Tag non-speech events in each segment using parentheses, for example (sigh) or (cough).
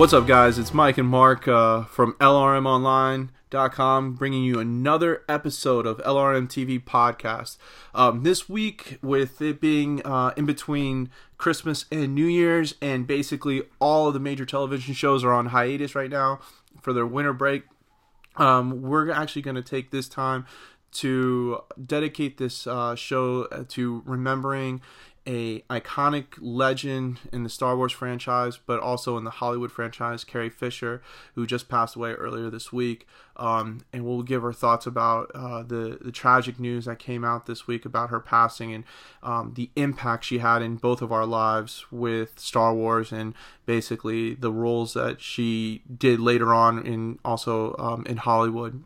What's up, guys? It's Mike and Mark uh, from LRMOnline.com bringing you another episode of LRM TV podcast. Um, this week, with it being uh, in between Christmas and New Year's, and basically all of the major television shows are on hiatus right now for their winter break, um, we're actually going to take this time to dedicate this uh, show to remembering a iconic legend in the Star Wars franchise, but also in the Hollywood franchise, Carrie Fisher, who just passed away earlier this week. Um, and we'll give our thoughts about uh, the the tragic news that came out this week about her passing and um, the impact she had in both of our lives with Star Wars and basically the roles that she did later on in also um, in Hollywood.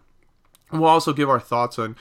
We'll also give our thoughts on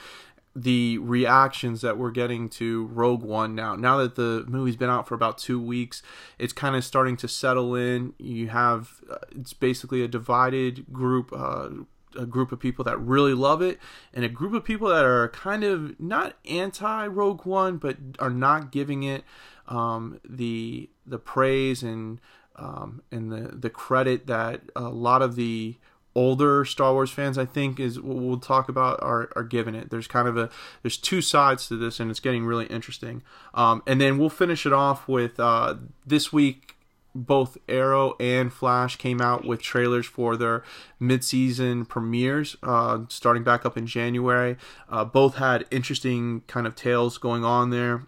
the reactions that we're getting to Rogue One now. Now that the movie's been out for about two weeks, it's kind of starting to settle in. You have uh, it's basically a divided group. Uh, a group of people that really love it and a group of people that are kind of not anti Rogue One but are not giving it um, the the praise and um, and the the credit that a lot of the older Star Wars fans, I think, is what we'll talk about are, are given it. There's kind of a there's two sides to this, and it's getting really interesting. Um, and then we'll finish it off with uh, this week. Both Arrow and Flash came out with trailers for their mid-season premieres, uh, starting back up in January. Uh, both had interesting kind of tales going on there,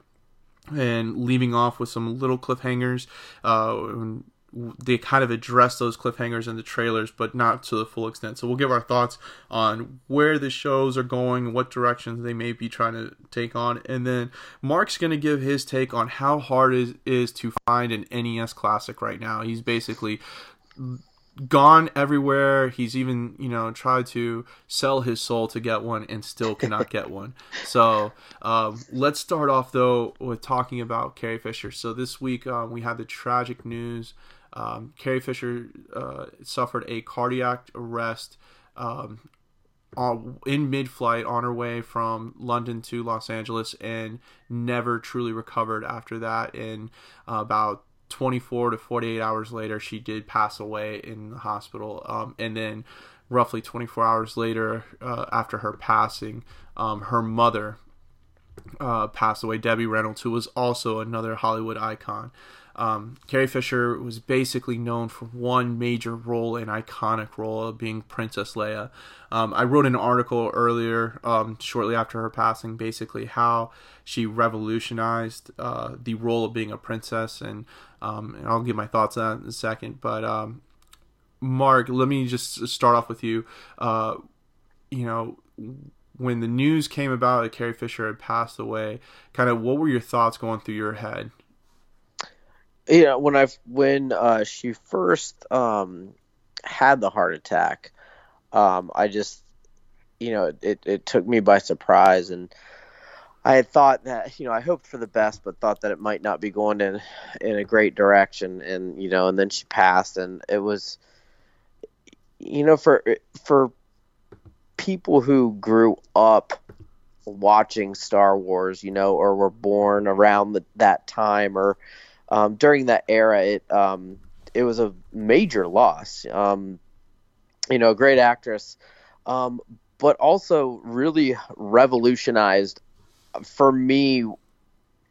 and leaving off with some little cliffhangers. Uh, they kind of address those cliffhangers in the trailers, but not to the full extent. So we'll give our thoughts on where the shows are going, what directions they may be trying to take on, and then Mark's going to give his take on how hard it is to find an NES classic right now. He's basically gone everywhere. He's even, you know, tried to sell his soul to get one and still cannot (laughs) get one. So um, let's start off, though, with talking about Carrie Fisher. So this week um, we had the tragic news um, Carrie Fisher uh, suffered a cardiac arrest um, on, in mid flight on her way from London to Los Angeles and never truly recovered after that. And uh, about 24 to 48 hours later, she did pass away in the hospital. Um, and then, roughly 24 hours later, uh, after her passing, um, her mother uh, passed away, Debbie Reynolds, who was also another Hollywood icon. Um, Carrie Fisher was basically known for one major role, an iconic role of being Princess Leia. Um, I wrote an article earlier, um, shortly after her passing, basically how she revolutionized uh, the role of being a princess, and, um, and, I'll give my thoughts on that in a second. But um, Mark, let me just start off with you. Uh, you know, when the news came about that Carrie Fisher had passed away, kind of what were your thoughts going through your head? You know when i when uh, she first um, had the heart attack um, i just you know it, it took me by surprise and i had thought that you know i hoped for the best but thought that it might not be going in in a great direction and you know and then she passed and it was you know for for people who grew up watching star wars you know or were born around the, that time or um, during that era, it um, it was a major loss. Um, you know, a great actress, um, but also really revolutionized for me.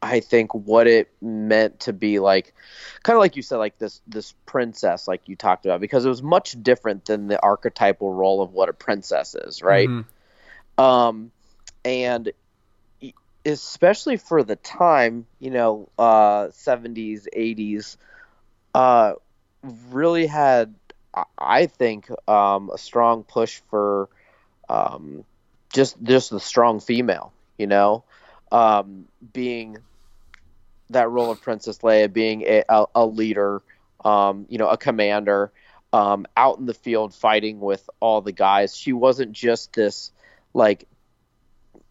I think what it meant to be like, kind of like you said, like this this princess, like you talked about, because it was much different than the archetypal role of what a princess is, right? Mm-hmm. Um, and especially for the time, you know, uh, 70s, 80s, uh, really had, I think, um, a strong push for um, just just the strong female, you know, um, being that role of Princess Leia, being a, a, a leader, um, you know, a commander, um, out in the field fighting with all the guys. She wasn't just this like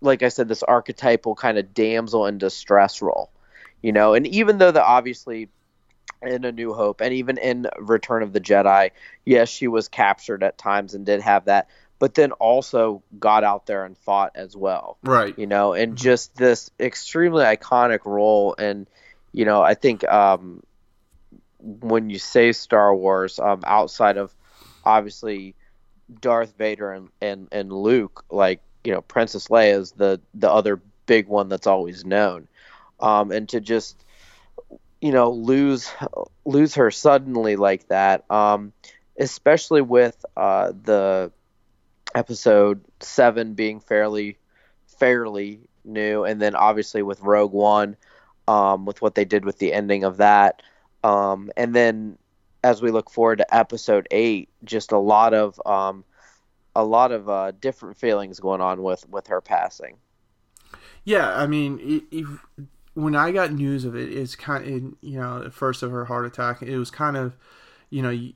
like I said, this archetypal kind of damsel in distress role, you know. And even though the obviously in A New Hope and even in Return of the Jedi, yes, she was captured at times and did have that, but then also got out there and fought as well, right? You know, and mm-hmm. just this extremely iconic role. And you know, I think um, when you say Star Wars, um, outside of obviously Darth Vader and, and, and Luke, like you know, Princess Leia is the the other big one that's always known, um, and to just you know lose lose her suddenly like that, um, especially with uh, the episode seven being fairly fairly new, and then obviously with Rogue One, um, with what they did with the ending of that, um, and then as we look forward to episode eight, just a lot of um, a lot of uh, different feelings going on with with her passing. Yeah, I mean, it, it, when I got news of it, it's kind of you know, first of her heart attack, it was kind of, you know, you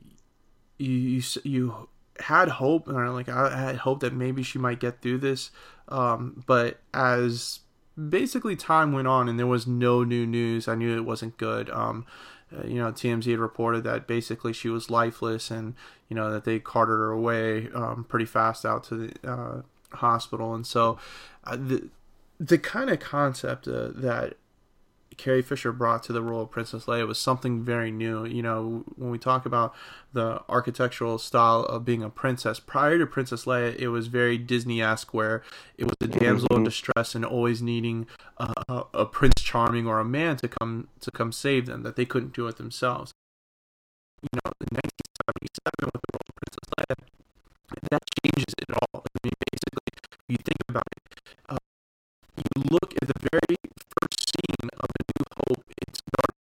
you you had hope, or like I had hope that maybe she might get through this, um, but as basically time went on and there was no new news, I knew it wasn't good. Um, uh, you know, TMZ had reported that basically she was lifeless and, you know, that they carted her away um, pretty fast out to the uh, hospital. And so uh, the, the kind of concept uh, that Carrie Fisher brought to the role of Princess Leia was something very new. You know, when we talk about the architectural style of being a princess, prior to Princess Leia, it was very Disney esque, where it was a damsel in mm-hmm. distress and always needing uh, a Prince Charming or a man to come to come save them, that they couldn't do it themselves. You know, in 1977 with the role of Princess Leia, that changes it all. I mean, basically, you think about it, uh, you look at the very of A New Hope, it's dark,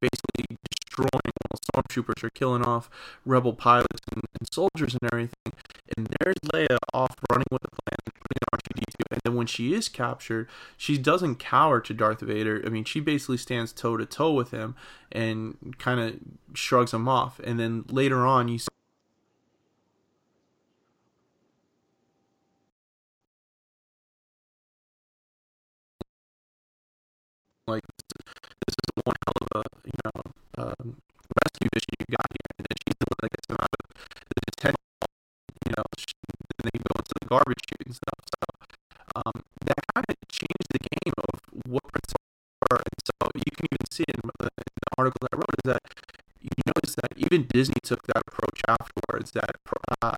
basically destroying while stormtroopers are killing off rebel pilots and, and, soldiers and everything. And there's Leia off running with the plan, putting R2D2. And then when she is captured, she doesn't cower to Darth Vader. I mean, she basically stands toe to toe with him and kind of shrugs him off. And then later on, you see this is one hell of a you know um, rescue mission you got here, and then she's doing like this amount of the detention, you know, she, then you go into the garbage chute and stuff. So um, that kind of changed the game of what principles are, and so you can even see in the, in the article that I wrote is that you notice that even Disney took that approach afterwards. That uh,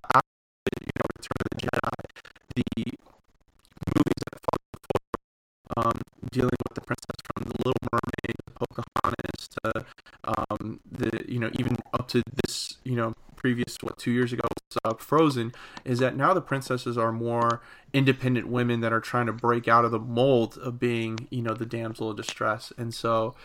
previous what two years ago uh, Frozen, is that now the princesses are more independent women that are trying to break out of the mold of being you know the damsel of distress, and so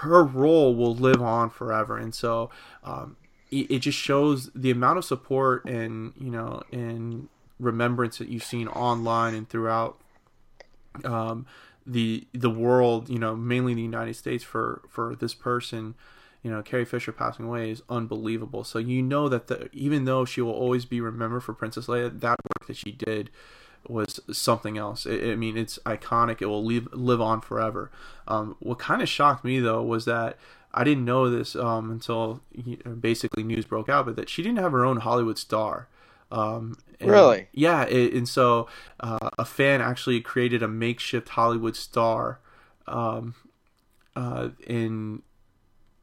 her role will live on forever, and so. Um, it, it just shows the amount of support and you know and remembrance that you've seen online and throughout um, the the world, you know, mainly the United States for for this person, you know, Carrie Fisher passing away is unbelievable. So you know that the, even though she will always be remembered for Princess Leia, that work that she did was something else. It, I mean, it's iconic. It will live live on forever. Um, what kind of shocked me though was that I didn't know this um, until basically news broke out, but that she didn't have her own Hollywood star. Um, and, really? Yeah, it, and so uh, a fan actually created a makeshift Hollywood star um, uh, in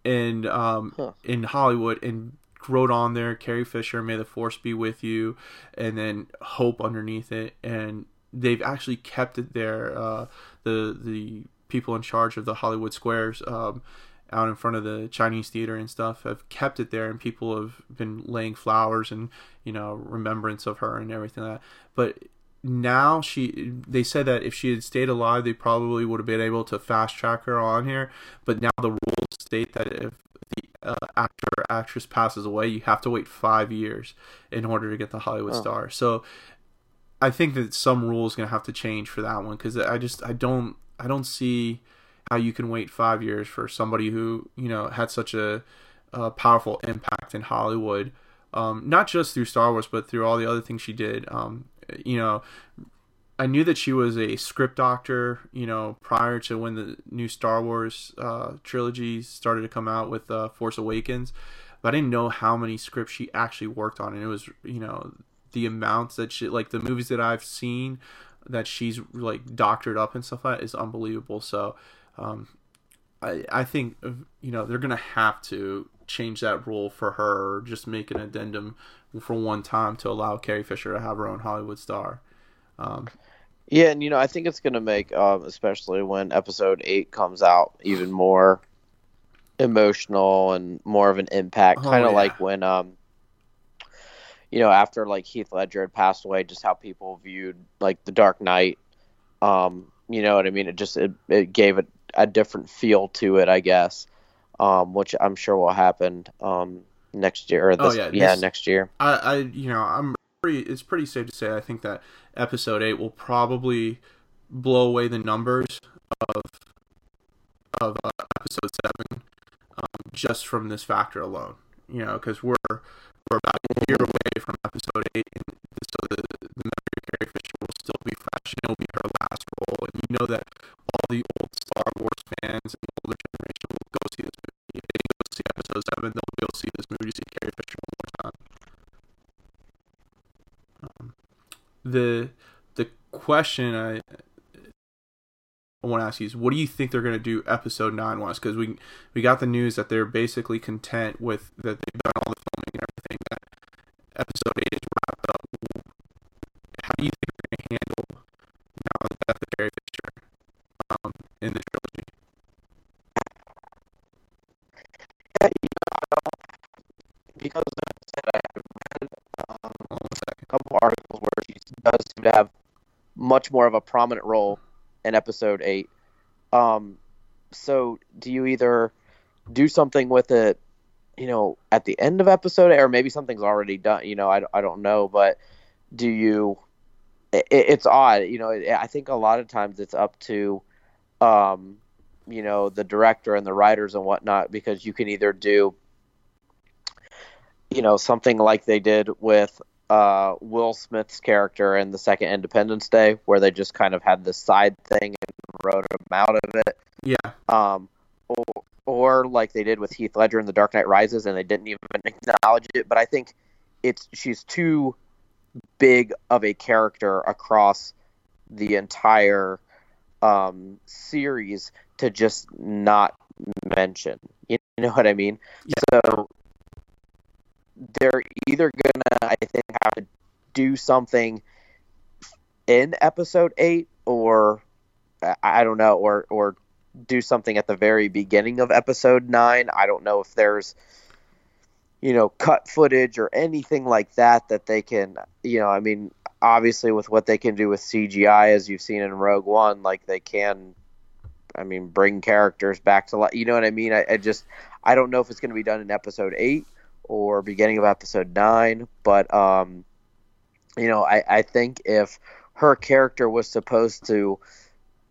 in um, huh. in Hollywood and wrote on there Carrie Fisher, may the force be with you, and then hope underneath it, and they've actually kept it there. Uh, the the people in charge of the Hollywood Squares um, out in front of the Chinese theater and stuff have kept it there, and people have been laying flowers and you know remembrance of her and everything like that. But now she, they said that if she had stayed alive, they probably would have been able to fast track her on here. But now the rules state that if the uh, actor or actress passes away, you have to wait five years in order to get the Hollywood oh. star. So I think that some rules gonna have to change for that one because I just I don't I don't see how you can wait five years for somebody who you know had such a, a powerful impact in Hollywood, um, not just through Star Wars, but through all the other things she did. Um, you know, I knew that she was a script doctor. You know, prior to when the new Star Wars uh, trilogy started to come out with uh, Force Awakens, but I didn't know how many scripts she actually worked on, and it was you know the amounts that she like the movies that I've seen that she's like doctored up and stuff like that is unbelievable. So um, I I think you know they're gonna have to change that rule for her or just make an addendum for one time to allow Carrie Fisher to have her own Hollywood star. Um, yeah, and you know, I think it's going to make, um, especially when episode eight comes out, even more emotional and more of an impact. Oh, kind of yeah. like when, um, you know, after like Heath Ledger had passed away, just how people viewed like The Dark Knight. Um, you know what I mean? It just it, it gave it a different feel to it, I guess. Um, which I'm sure will happen um, next year. Or Oh, this, yeah, yeah, this- next year. I, I, you know, I'm pretty. It's pretty safe to say I think that episode eight will probably blow away the numbers of of uh, episode seven, um, just from this factor alone. You know, because we're we're about a year away from episode eight, and so the the memory of Carrie Fisher will still be fresh. and It'll be her last role, and you know that all the old Star Wars fans and the older generation will go see this movie. If they go see episode seven, they'll go see this movie to see Carrie Fisher one more time. Um, the the question I I want to ask you is, what do you think they're going to do episode nine was? Because we we got the news that they're basically content with that they've done all the filming and everything. That episode eight is wrapped up. How do you think much more of a prominent role in episode eight. Um, so do you either do something with it, you know, at the end of episode eight, or maybe something's already done? You know, I, I don't know, but do you? It, it's odd, you know. I think a lot of times it's up to, um, you know, the director and the writers and whatnot, because you can either do, you know, something like they did with uh, Will Smith's character in the second Independence Day, where they just kind of had this side thing and wrote him out of it, Yeah, um, or, or like they did with Heath Ledger in The Dark Knight Rises, and they didn't even acknowledge it. But I think it's she's too big of a character across the entire um, series to just not mention. You know what I mean? So they're either gonna, I think, have to do something in episode eight, or I- don't know, or or do something at the very beginning of episode nine. I don't know if there's you know cut footage or anything like that that they can you know i mean obviously with what they can do with cgi as you've seen in rogue one like they can i mean bring characters back to life you know what i mean i, I just i don't know if it's going to be done in episode 8 or beginning of episode 9 but um you know i i think if her character was supposed to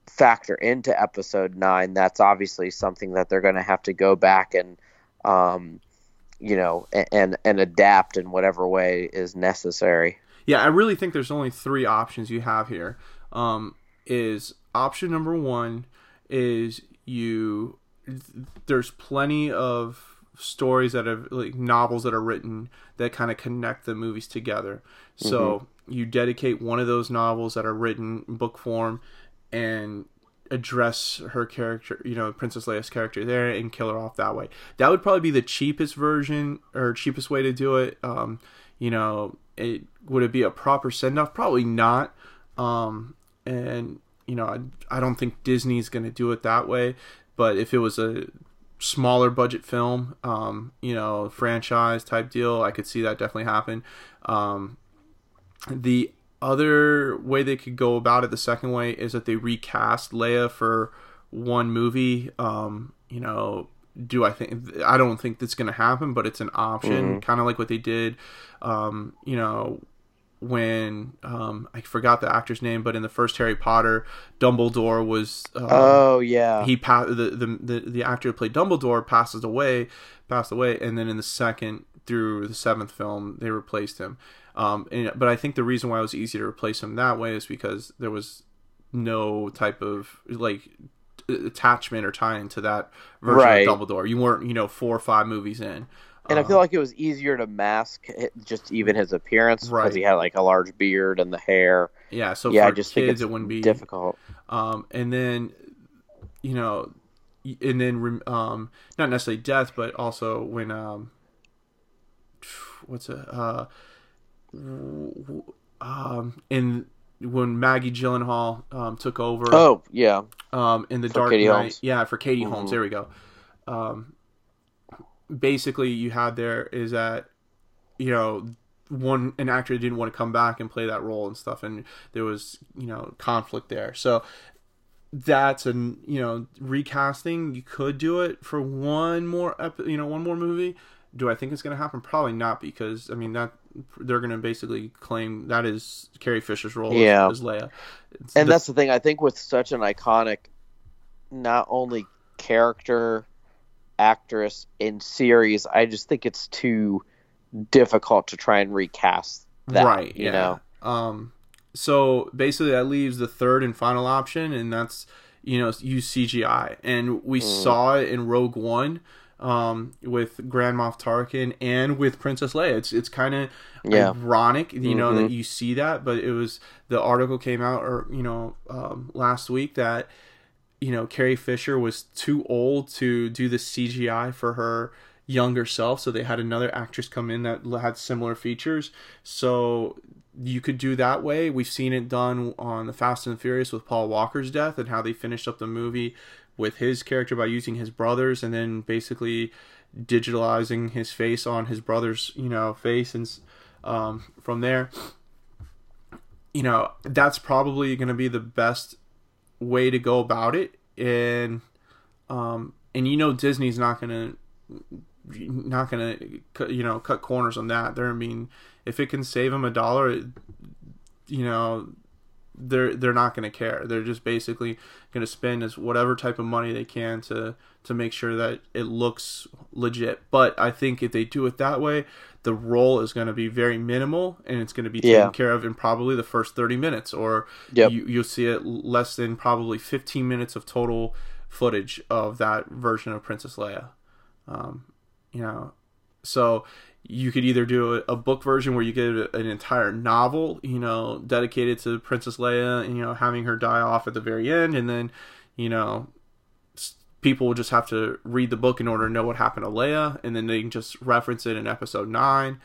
factor into episode 9 that's obviously something that they're going to have to go back and um you know, and and adapt in whatever way is necessary. yeah. I really think there's only three options you have here. Um, is option number one is you there's plenty of stories that have like novels that are written that kind of connect the movies together. So you dedicate one of those novels that are written in book form and address her character, you know, Princess Leia's character there and kill her off that way. That would probably be the cheapest version or cheapest way to do it. Um, you know, it would it be a proper send off? Probably not. Um, and you know, I, I don't think Disney's going to do it that way. But if it was a smaller budget film, um, you know, franchise type deal, I could see that definitely happen. Um, the other way they could go about it, the second way, is that they recast Leia for one movie. Um, you know, do I think I don't think that's going to happen, but it's an option, kind of like what they did. Um, you know, when um, I forgot the actor's name, but in the first Harry Potter, Dumbledore was um, oh yeah, he pa- the, the the the actor who played Dumbledore passes away, passed away, and then in the second through the seventh film they replaced him. Um, and, but I think the reason why it was easy to replace him that way is because there was no type of like attachment or tie into that version Right. of Dumbledore. You weren't you know four or five movies in. And I Um, feel like it was easier to mask just even his appearance because Right. he had like a large beard and the hair. yeah. So yeah, for I just kids think it's it wouldn't be difficult. Um, and then, you know, and then um, not necessarily death, but also when um, what's it? Uh, um, in when Maggie Gyllenhaal um, took over. Oh yeah. Um, in the For Dark Katie Knight. Holmes. Yeah, for Katie Holmes. Mhm. There we go. Um, basically, you had there is that you know one an actor didn't want to come back and play that role and stuff, and there was you know conflict there. So that's an you know recasting. You could do it for one more ep- you know one more movie. Do I think it's going to happen? Probably not because I mean that they're going to basically claim that is Carrie Fisher's role as- Yeah. as, Leia. It's And the- that's the thing. I think with such an iconic, not only character, actress in series, I just think it's too difficult to try and recast that. right. You yeah. know. Um. So basically, that leaves the third and final option, and that's you know use CGI, and we Mm. saw it in Rogue One. Um, with Grand Moff Tarkin and with Princess Leia, it's it's kind of Yeah. ironic, you know, Mhm. that you see that. But it was the article came out, or you know, um, last week that you know Carrie Fisher was too old to do the CGI for her younger self, so they had another actress come in that had similar features. So you could do that way. We've seen it done on the Fast and the Furious with Paul Walker's death and how they finished up the movie with his character by using his brothers and then basically digitalizing his face on his brother's you know face and um, from there you know that's probably going to be the best way to go about it. And um and you know disney's not to not to you know cut corners on that. They're I mean if it can save them a dollar you know they're they're not going to care. They're just basically going to spend as whatever type of money they can to to make sure that it looks legit. But i think if they do it that way the role is going to be very minimal and it's going to be taken Yeah. care of in probably the first 30 minutes or Yep. you, you'll see it less than probably 15 minutes of total footage of that version of princess leia um, you know so you could either do a, a book version where you get an entire novel you know dedicated to princess leia and you know having her die off at the very end and then you know people will just have to read the book in order to know what happened to leia and then they can just reference it in episode 9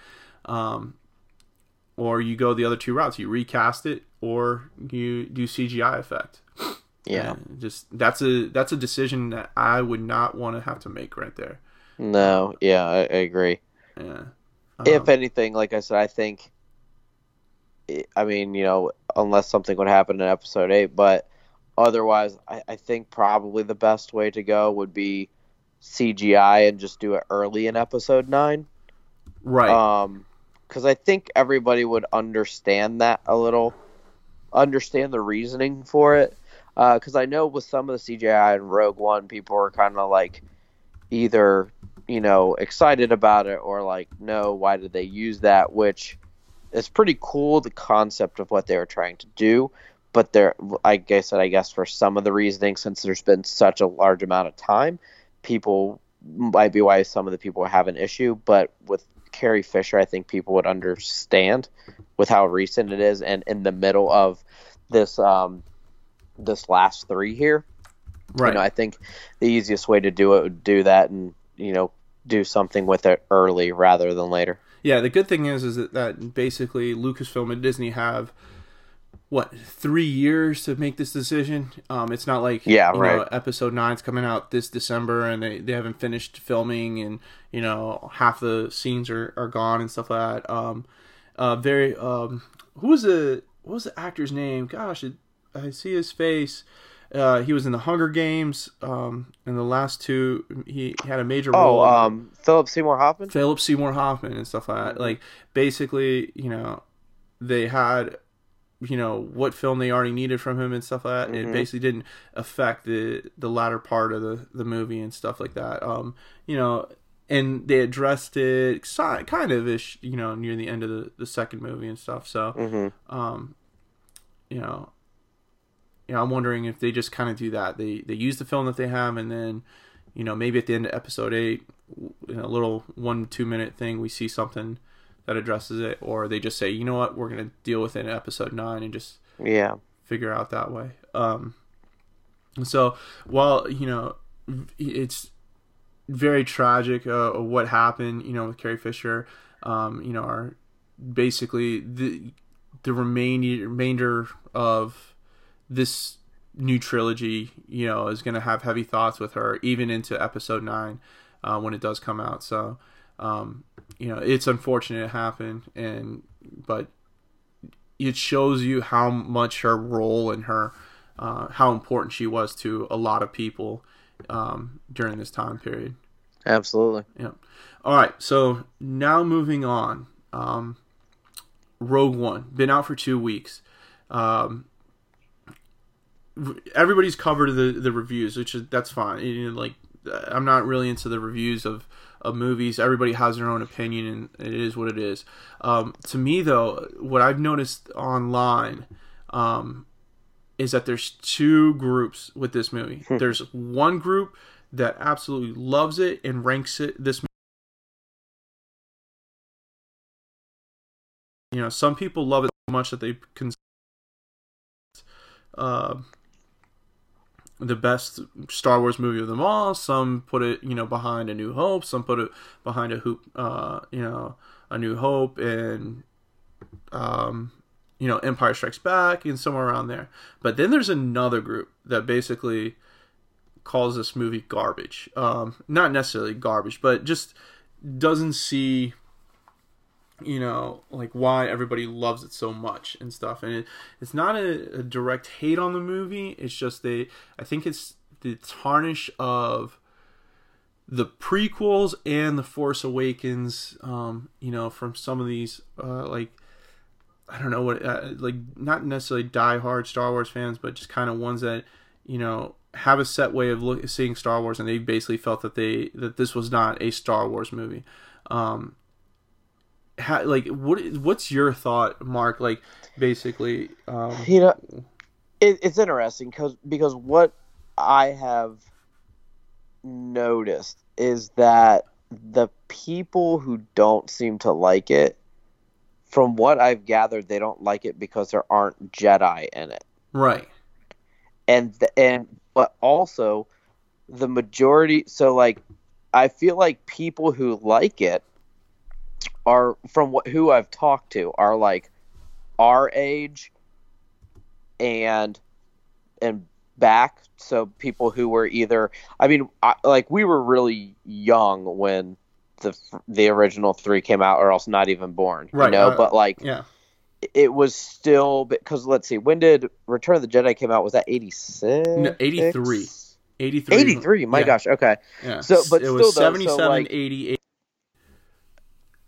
um, or you go the other two routes you recast it or you do cgi effect (sniffs) Yeah. And just that's a that's a decision that i would not want to have to make right there No. Yeah, I, I agree. yeah if Um, anything, like I said, I think. I mean, you know, unless something would happen in episode eight, but otherwise, I, I think probably the best way to go would be CGI and just do it early in episode nine. right Um, because I think everybody would understand that a little, understand the reasoning for it. Because I know with some of the CGI in Rogue One, people are kind of like either you know excited about it or like, no, why did they use that? Which is pretty cool, the concept of what they were trying to do. But there, I guess, that I guess for some of the reasoning, since there's been such a large amount of time, people might be why some of the people have an issue. But with Carrie Fisher, I think people would understand with how recent it is, and in the middle of this um, this last three here. right You know, I think the easiest way to do it would do that, and you know, do something with it early rather than later. Yeah, the good thing is is that, that basically Lucasfilm and Disney have what three years to make this decision. Um, it's not like Yeah, you right. know, episode nine's coming out this December and they, they haven't finished filming and you know half the scenes are, are gone and stuff like that. Um, uh, very um, who was the what was the actor's name? Gosh, it, I see his face. Uh, he was in the Hunger Games. Um, in the last two, he had a major role. Oh, um, Philip Seymour Hoffman. Philip Seymour Hoffman and stuff like that. Like basically, you know, they had you know what film they already needed from him and stuff like that. It Mhm. basically didn't affect the the latter part of the the movie and stuff like that. Um, you know, and they addressed it kind of ish, you know, near the end of the the second movie and stuff. So, hmm um, you know, you know, I'm wondering if they just kind of do that. They they use the film that they have, and then, you know, maybe at the end of episode eight, in a little one two minute thing, we see something that addresses it, or they just say, you know what, we're gonna deal with it in episode nine and just Yeah. figure out that way. Um, so while you know it's very tragic uh, what happened. You know, with Carrie Fisher. Um, you know, our basically the the remaining remainder of this new trilogy, you know, is going to have heavy thoughts with her, even into episode nine uh, when it does come out. So, um, you know, it's unfortunate it happened, and but it shows you how much her role and her uh, how important she was to a lot of people um, during this time period. Absolutely. Yeah. All right. So now moving on. Um, Rogue One been out for two weeks. Um, everybody's covered the the reviews, which is that's fine. You know, like I'm not really into the reviews of of movies. Everybody has their own opinion, and it is what it is. Um, to me, though, what I've noticed online um, is that there's two groups with this movie. Hmm. there's one group that absolutely loves it and ranks it this. You know, some people love it so much that they can. Uh, the best Star Wars movie of them all. Some put it, you know, behind A New Hope. Some put it behind a hoop, uh, you know, A New Hope and, um, you know, Empire Strikes Back and somewhere around there. But then there's another group that basically calls this movie garbage. Um, not necessarily garbage, but just doesn't see you know like why everybody loves it so much and stuff. And it, it's not a, a, direct hate on the movie. It's just they i think it's the tarnish of the prequels and the force awakens um you know from some of these uh like i don't know what uh, like not necessarily die hard star wars fans but just kind of ones that you know have a set way of look, seeing star wars and they basically felt that they that this was not a star wars movie. Um how, like what what's your thought mark? Like basically um you know it, it's interesting because because what i have noticed is that the people who don't seem to like it from what i've gathered they don't like it because there aren't jedi in it. Right. And and but also the majority so like i feel like people who like it are from what who I've talked to are like our age and and back so people who were either I mean I, like we were really young when the the original 3 came out or else not even born right, you know? uh, but like yeah. it was still because let's see when did Return of the Jedi came out? Was that 86 no, 83 83 83 my yeah. gosh okay. Yeah. So, but it still, was though, 77 so, like-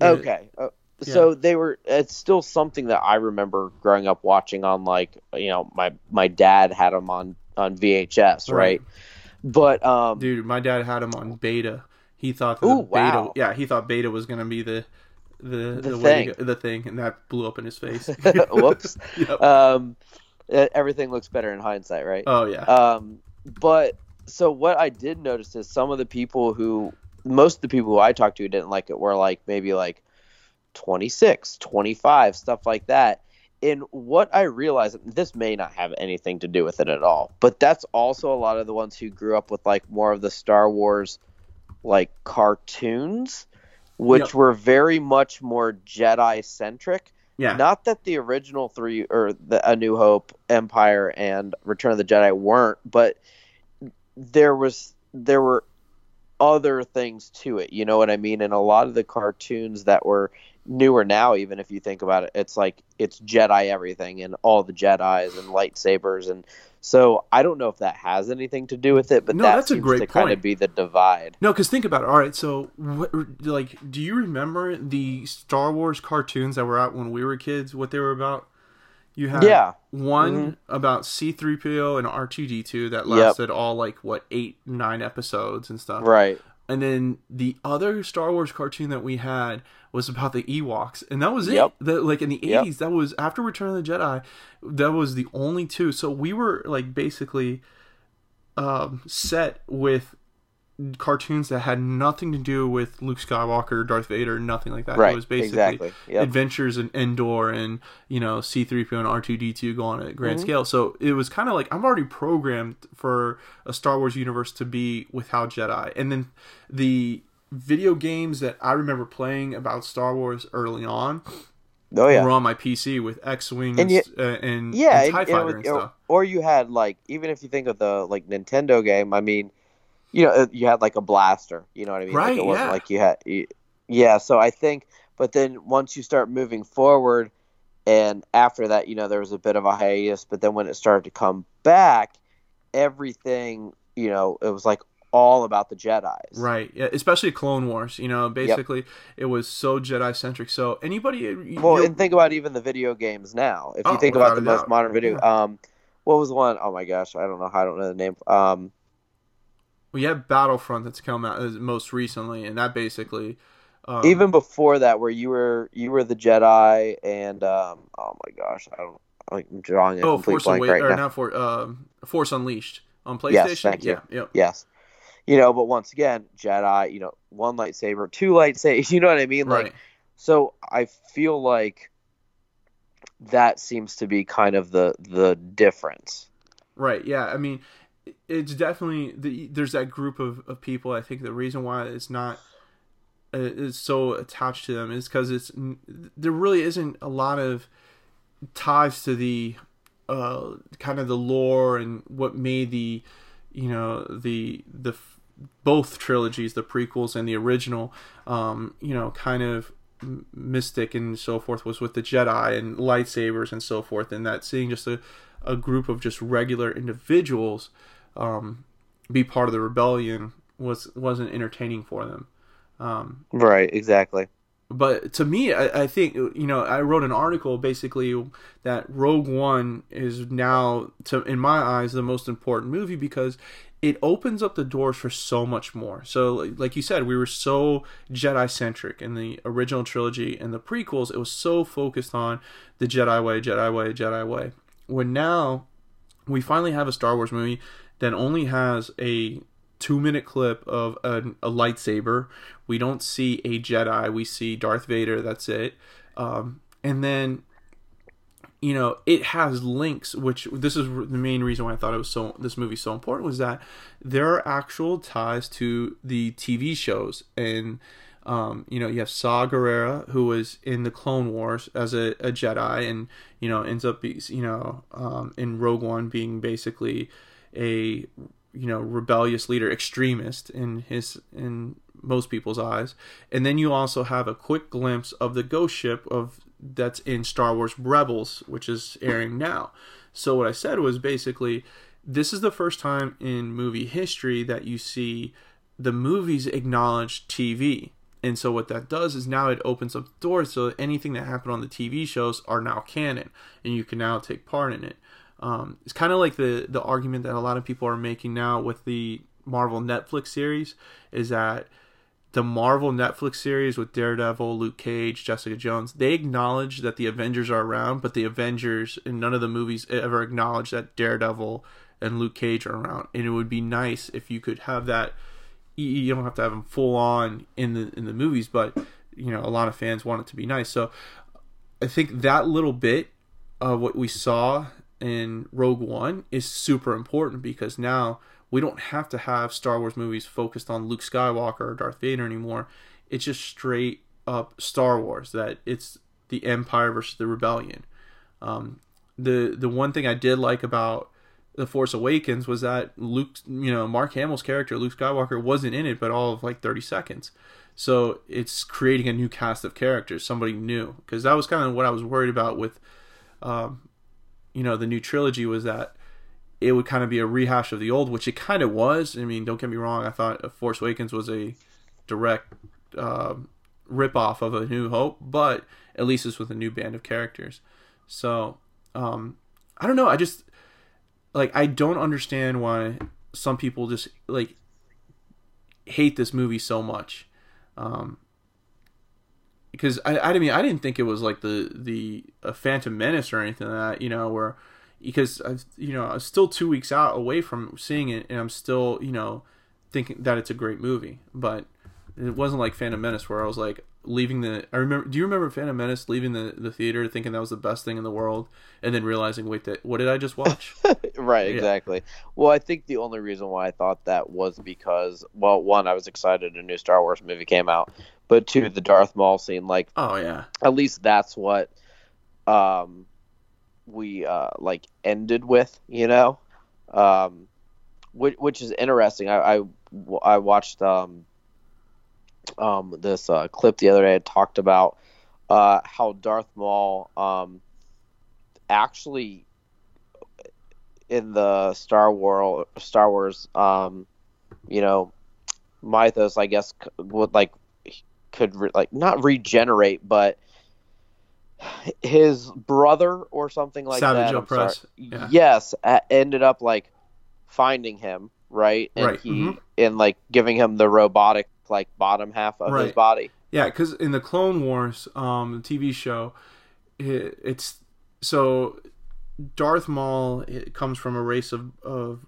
88 Okay. Uh, so they were. It's still something that I remember growing up watching on like you know my my dad had them on on VHS, right? Right. But um, dude my dad had them on beta he thought that Ooh, beta wow. yeah he thought beta was gonna be the the The way thing. to go, the thing and that blew up in his face (laughs) (laughs) whoops. Yep. Um, everything looks better in hindsight, right? oh yeah Um, but so what I did notice is some of the people who, most of the people who I talked to who didn't like it were like maybe like 26, 25, stuff like that. And what I realized, this may not have anything to do with it at all, but that's also a lot of the ones who grew up with like more of the Star Wars like cartoons, which Yep. were very much more Jedi centric. yeah Not that the original three or the A New Hope, Empire, and Return of the Jedi weren't, but there was there were other things to it. You know what I mean? And a lot of the cartoons that were newer now, even if you think about it, it's like it's Jedi everything and all the Jedi's and lightsabers and so I don't know if that has anything to do with it, but No, that that's a great to kind of be the divide. No, because think about it. All right, so what, like, do you remember the Star Wars cartoons that were out when we were kids? What they were about? You had Yeah. one Mm-hmm. about C three PO and R two D two that Yep. lasted all like what eight nine episodes and stuff. Right. And then the other Star Wars cartoon that we had was about the Ewoks, and that was Yep. it. The, like in the Yep. eighties, that was after Return of the Jedi. That was the only two. So we were like basically um, set with cartoons that had nothing to do with Luke Skywalker, Darth Vader, nothing like that. Right, It was basically exactly. Yep. adventures in Endor and you know C-3PO and R2D2 go on at grand Mhm. scale. So it was kind of like I'm already programmed for a Star Wars universe to be without Jedi, and then the video games that I remember playing about Star Wars early on Oh yeah. were on my PC with X-wing And and, you- uh, and, yeah, and Tie and- and it was- and stuff. or you had like even if you think of the like Nintendo game, I mean, you know, uh, you had like a blaster. You know what I mean? Right, Like, it wasn't yeah. like you had. You, yeah. So I think, but then once you start moving forward, and after that, you know, there was a bit of a hiatus. But then when it started to come back, everything, you know, it was like all about the Jedi's. Right, yeah, especially Clone Wars. You know, basically it was so Jedi centric. So anybody, you- Well, you- and think about even the video games now. If you Oh, think about the most modern video, um, what was one? Oh my gosh, I don't know. how I don't know the name. Um, we have Battlefront that's come out uh, most recently, and that basically um, even before that, where you were you were the Jedi, and um, oh my gosh, I don't. I'm drawing a oh complete Force blank Away right or now. not for um, Force Unleashed on PlayStation. Yes, thank you. Yeah, yep. Yes, you know, but once again, Jedi. You know, one lightsaber, two lightsabers. (laughs) You know what I mean? Like, right. so I feel like that seems to be kind of the the difference. Right. Yeah. I mean, it's definitely the, there's that group of, of people. I think the reason why it's not uh, is so attached to them is because it's there really isn't a lot of ties to the uh, kind of the lore and what made the you know the the both trilogies, the prequels and the original, um, you know, kind of mystic and so forth was with the Jedi and lightsabers and so forth, and that seeing just a, a group of just regular individuals um, be part of the rebellion was wasn't entertaining for them. Um, Right. Exactly. but to me, I, I think you know I wrote an article basically that Rogue One is now, to in my eyes, the most important movie because it opens up the doors for so much more. So, like you said, we were so Jedi centric in the original trilogy and the prequels. It was so focused on the Jedi way, Jedi way, Jedi way. When now we finally have a Star Wars movie that only has a two minute clip of a, a lightsaber. We don't see a Jedi. We see Darth Vader. That's it. Um, and then, you know, it has links. Which this is the main reason why I thought it was so. This movie so important was that there are actual ties to the TV shows and. Um, you know, you have Saw Gerrera, who was in the Clone Wars as a, a Jedi, and you know ends up, be, you know, um, in Rogue One being basically a you know rebellious leader, extremist in his in most people's eyes. And then you also have a quick glimpse of the ghost ship of that's in Star Wars Rebels, which is airing now. So what I said was basically this is the first time in movie history that you see the movies acknowledge TV. And so what that does is now it opens up doors so anything that happened on the TV shows are now canon, and you can now take part in it. Um, it's kind of like the the argument that a lot of people are making now with the Marvel Netflix series is that the Marvel Netflix series with Daredevil, Luke Cage, Jessica Jones, they acknowledge that the Avengers are around, but the Avengers in none of the movies ever acknowledge that Daredevil and Luke Cage are around. And it would be nice if you could have that. You don't have to have them full on in the in the movies, but you know a lot of fans want it to be nice. So I think that little bit of what we saw in Rogue One is super important because now we don't have to have Star Wars movies focused on Luke Skywalker or Darth Vader anymore. It's just straight up Star Wars that it's the Empire versus the Rebellion. Um, the the one thing I did like about the Force Awakens was that Luke, you know, Mark Hamill's character Luke Skywalker wasn't in it, but all of like thirty seconds. So it's creating a new cast of characters, somebody new, because that was kind of what I was worried about with, um, you know, the new trilogy was that it would kind of be a rehash of the old, which it kind of was. I mean, don't get me wrong. I thought Force Awakens was a direct uh, ripoff of A New Hope, but at least it's with a new band of characters. So um, I don't know. I just like I don't understand why some people just like hate this movie so much. Um, because I, I mean I didn't think it was like the the a Phantom Menace or anything like that you know where because I you know I was still two weeks out away from seeing it and I'm still you know thinking that it's a great movie, but it wasn't like Phantom Menace where I was like leaving the. I remember. Do you remember Phantom Menace leaving the the theater thinking that was the best thing in the world, and then realizing, wait, that what did I just watch? (laughs) right, Yeah. exactly. Well, I think the only reason why I thought that was because, well, one, I was excited a new Star Wars movie came out, but two, the Darth Maul scene. Like, oh yeah, at least that's what, um, we uh like ended with, you know, um, which which is interesting. I I, I watched um um this uh, clip the other day. It talked about uh how Darth Maul um actually in the Star War Star Wars um you know mythos I guess would like could re- like not regenerate but his brother or something like Savage that I'm Yeah. yes ended up like finding him right and Right, he mhm. and like giving him the robotic like bottom half of his body Yeah, because in the Clone Wars, um, TV show, it, it's so Darth Maul it comes from a race of of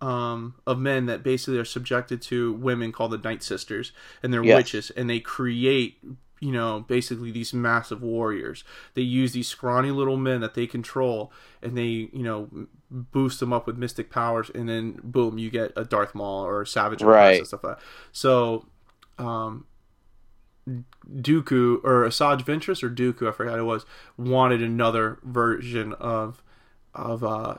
um, of men that basically are subjected to women called the Night Sisters, and they're Yes. witches, and they create you know basically these massive warriors. They use these scrawny little men that they control, and they you know boost them up with mystic powers, and then boom, you get a Darth Maul or a Savage Right. and stuff like that. So. Um, Dooku or Asajj Ventress or Dooku, I forgot it was, wanted another version of of uh,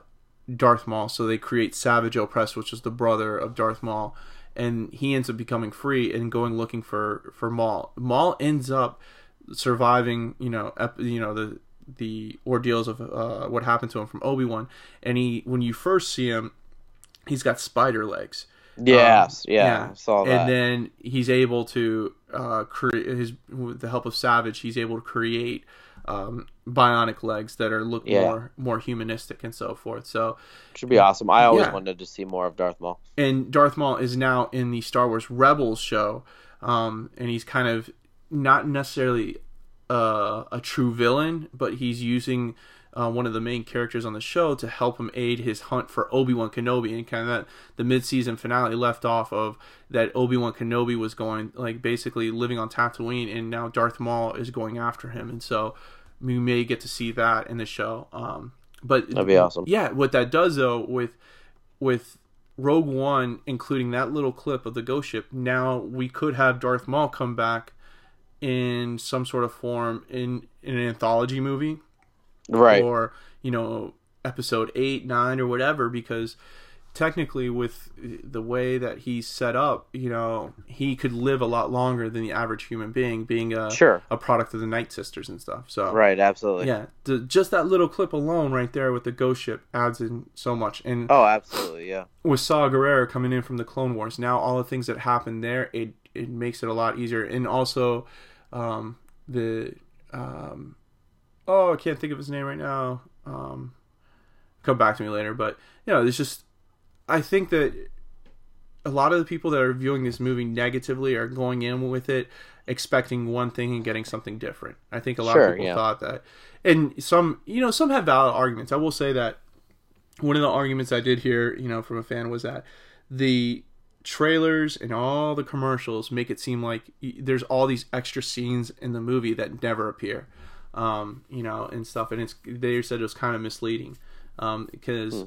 Darth Maul, so they create Savage Opress, which is the brother of Darth Maul, and he ends up becoming free and going looking for for Maul. Maul ends up surviving, you know, ep- you know the the ordeals of uh, what happened to him from Obi Wan, and he when you first see him, he's got spider legs. yes Um, yeah, I saw that And then he's able to uh, create his with the help of Savage. He's able to create um, bionic legs that are look Yeah. more more humanistic and so forth. So should be awesome I always Yeah. wanted to see more of Darth Maul and Darth Maul is now in the Star Wars Rebels show, um, and he's kind of not necessarily uh, a true villain, but he's using uh, one of the main characters on the show to help him aid his hunt for Obi Wan Kenobi, and kind of that the mid season finale left off of that Obi Wan Kenobi was going like basically living on Tatooine, and now Darth Maul is going after him, and so we may get to see that in the show. Um, but That'd be awesome. Yeah, what that does though with with Rogue One, including that little clip of the ghost ship, now we could have Darth Maul come back in some sort of form in, in an anthology movie right or you know episode 8 9 or whatever because technically with the way that he's set up you know he could live a lot longer than the average human being being a, Sure. a product of the night sisters and stuff so right absolutely yeah the, just that little clip alone right there with the ghost ship adds in so much and oh absolutely yeah with Saw Gerrera coming in from the Clone Wars, now all the things that happen there, it it makes it a lot easier. And also, um, the um, oh, I can't think of his name right now. Um, come back to me later. But you know, there's just I think that a lot of the people that are viewing this movie negatively are going in with it expecting one thing and getting something different. I think a lot Sure, of people yeah. thought that, and some you know some have valid arguments. I will say that one of the arguments I did hear, you know, from a fan was that the trailers and all the commercials make it seem like there's all these extra scenes in the movie that never appear, um, you know, and stuff. And it's they said it was kind of misleading um, because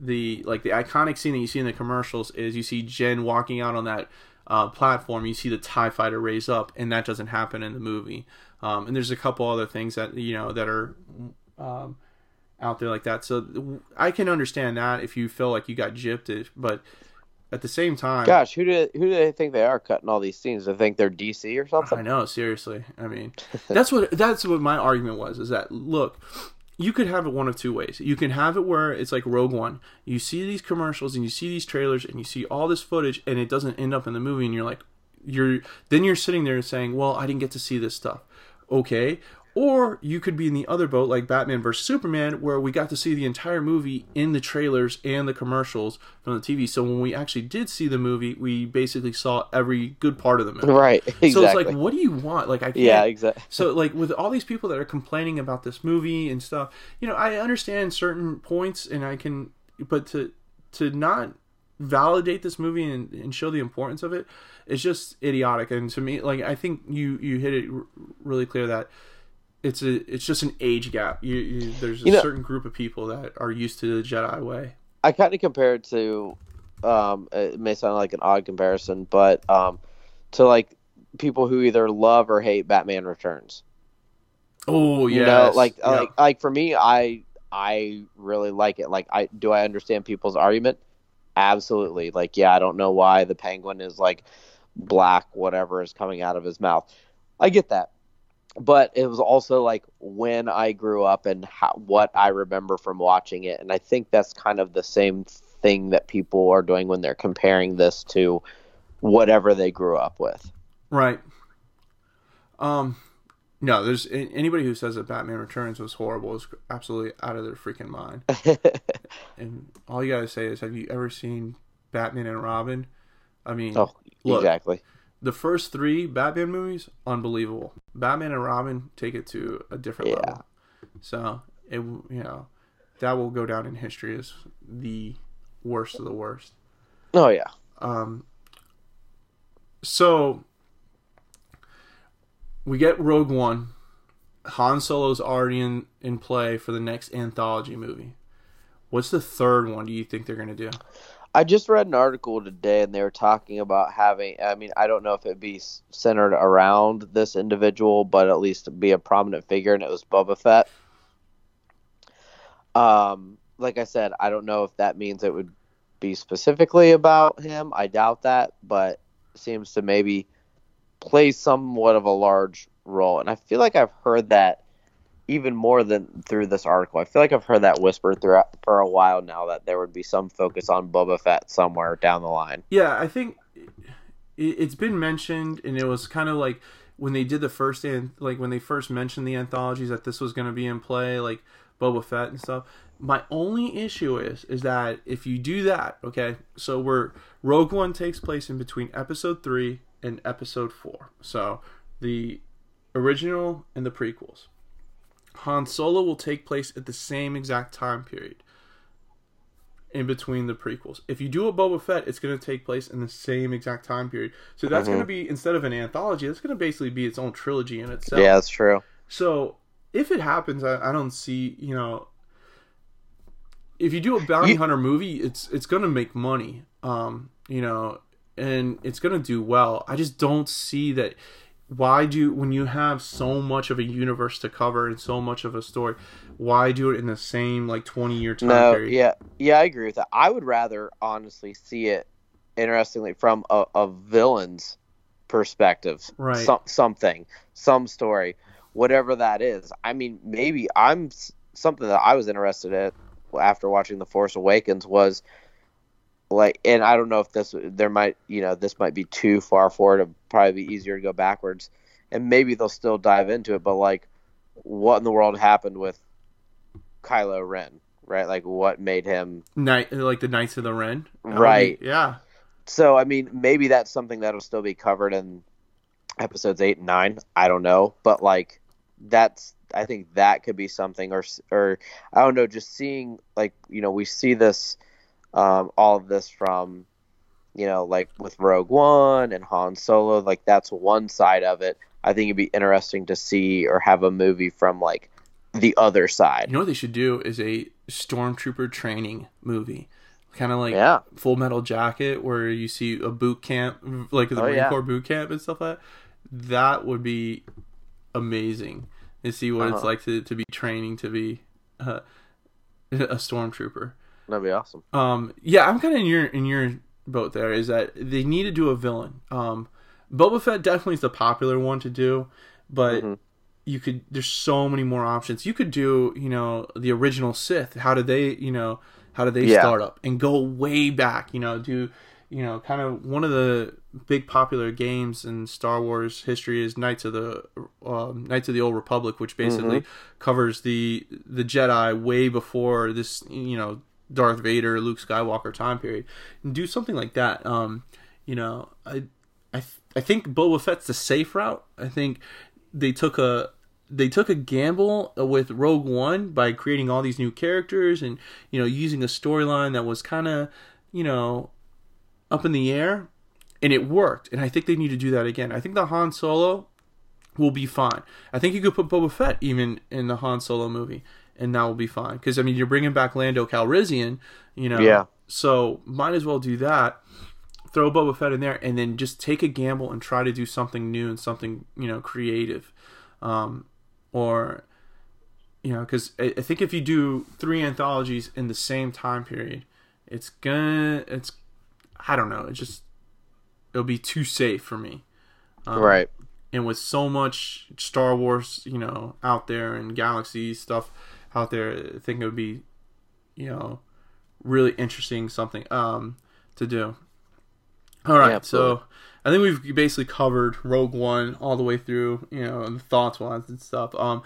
the like the iconic scene that you see in the commercials is you see Jyn walking out on that uh, platform. You see the Tie Fighter raise up, and that doesn't happen in the movie. Um, and there's a couple other things that you know that are um, out there like that. So I can understand that if you feel like you got gypped, but at the same time, gosh who do who do they think they are cutting all these scenes they think they're DC or something I know seriously. I mean, that's what that's what my argument was. Is that look, you could have it one of two ways. You can have it where it's like Rogue One. You see these commercials and you see these trailers and you see all this footage and it doesn't end up in the movie and you're like, you're then you're sitting there saying, well, I didn't get to see this stuff. Okay. Or you could be in the other boat, like Batman versus Superman, where we got to see the entire movie in the trailers and the commercials from the TV. So when we actually did see the movie, we basically saw every good part of the movie. right exactly So it's like, what do you want? Like, I can't. yeah exactly So like with all these people that are complaining about this movie and stuff, you know, I understand certain points, and I can, but to to not validate this movie and, and show the importance of it it's just idiotic and to me like i think you you hit it r- really clear that it's a it's just an age gap you, you there's a You know- certain group of people that are used to the jedi way I kind of compare it to, um, it may sound like an odd comparison, but um, to like people who either love or hate Batman Returns. oh yeah You know, like like like for me, I I really like it. Like, I do I understand people's argument? Absolutely. Like, yeah, I don't know why the Penguin is like black, whatever is coming out of his mouth. I get that, but it was also like when I grew up and how, what I remember from watching it, and I think that's kind of the same thing that people are doing when they're comparing this to whatever they grew up with. Right. Um, no, there's anybody who says that Batman Returns was horrible is absolutely out of their freaking mind. (laughs) And all you gotta say is, have you ever seen Batman and Robin? I mean, oh, Look. exactly. The first three Batman movies, unbelievable. Batman and Robin take it to a different Yeah. level. So it, you know, that will go down in history as the worst of the worst. Oh yeah. Um, so we get Rogue One. Han Solo's already in, in play for the next anthology movie. What's the third one do you think they're going to do? I just read an article today, and they were talking about having. I mean, I don't know if it'd be centered around this individual, but at least be a prominent figure, and it was Boba Fett. Um, like I said, I don't know if that means it would be specifically about him. I doubt that, but seems to maybe play somewhat of a large role, and I feel like I've heard that even more than through this article. I feel like I've heard that whispered throughout for a while now that there would be some focus on Boba Fett somewhere down the line. Yeah, I think it, it's been mentioned, and it was kind of like when they did the first an like when they first mentioned the anthologies that this was going to be in play, like Boba Fett and stuff. My only issue is is that if you do that, okay, so we're Rogue One takes place in between Episode three and Episode four, so the original and the prequels. Han Solo will take place at the same exact time period in between the prequels. If you do a Boba Fett, it's going to take place in the same exact time period. So that's going to be instead of an anthology, that's going to basically be its own trilogy in itself. Yeah, that's true. So if it happens, I, I don't see you know. If you do a bounty You- hunter movie, it's it's going to make money, um, you know, and it's going to do well. I just don't see that. Why do when you have so much of a universe to cover and so much of a story, why do it in the same like twenty year time No, period? yeah, yeah, I agree with that. I would rather honestly see it, interestingly, from a, a villain's perspective. Right. Some, something, some story, whatever that is. I mean, maybe I'm something that I was interested in after watching The Force Awakens was like, and I don't know if this there might you know this might be too far forward. It'd probably be easier to go backwards, and maybe they'll still dive into it. But like, what in the world happened with Kylo Ren? Right, like what made him Night like the Knights of the Ren. Would be- Right. yeah. So I mean, maybe that's something that'll still be covered in episodes eight and nine. I don't know, but like that's I think that could be something, or or I don't know, just seeing like you know we see this, um, all of this from, you know, like with Rogue One and Han Solo, like that's one side of it. I think it'd be interesting to see or have a movie from like the other side. You know what they should do is a stormtrooper training movie, kind of like Yeah. Full Metal Jacket, where you see a boot camp, like the Oh, Marine yeah. Corps boot camp and stuff like that. That would be amazing to see what it's Uh-huh. like to, to be training to be uh, (laughs) a stormtrooper. That'd be awesome. Um, yeah, I'm kind of in your in your boat. There is that they need to do a villain. Um, Boba Fett definitely is the popular one to do, but Mhm. you could. There's so many more options. You could do, you know, the original Sith. How did they, you know, how did they Yeah. start up and go way back? You know, do you know, kind of one of the big popular games in Star Wars history is Knights of the um, Knights of the Old Republic, which basically covers the the Jedi way before this, you know, Darth Vader, Luke Skywalker time period, and do something like that. Um, you know, I I th- I think Boba Fett's the safe route. I think they took a they took a gamble with Rogue One by creating all these new characters and you know using a storyline that was kind of you know up in the air, and it worked. And I think they need to do that again. I think the Han Solo will be fine. I think you could put Boba Fett even in the Han Solo movie, and that will be fine. Because I mean, you're bringing back Lando Calrissian, you know. Yeah. So might as well do that. Throw Boba Fett in there, and then just take a gamble and try to do something new and something you know creative, um, or you know, because I, I think if you do three anthologies in the same time period, it's gonna it's I don't know, it just it'll be too safe for me. Um, right. And with so much Star Wars, you know, out there and galaxy stuff out there, I think it would be, you know, really interesting something um to do. All right, Yeah, so I think we've basically covered Rogue One all the way through, you know, and the thoughts wise and stuff. Um,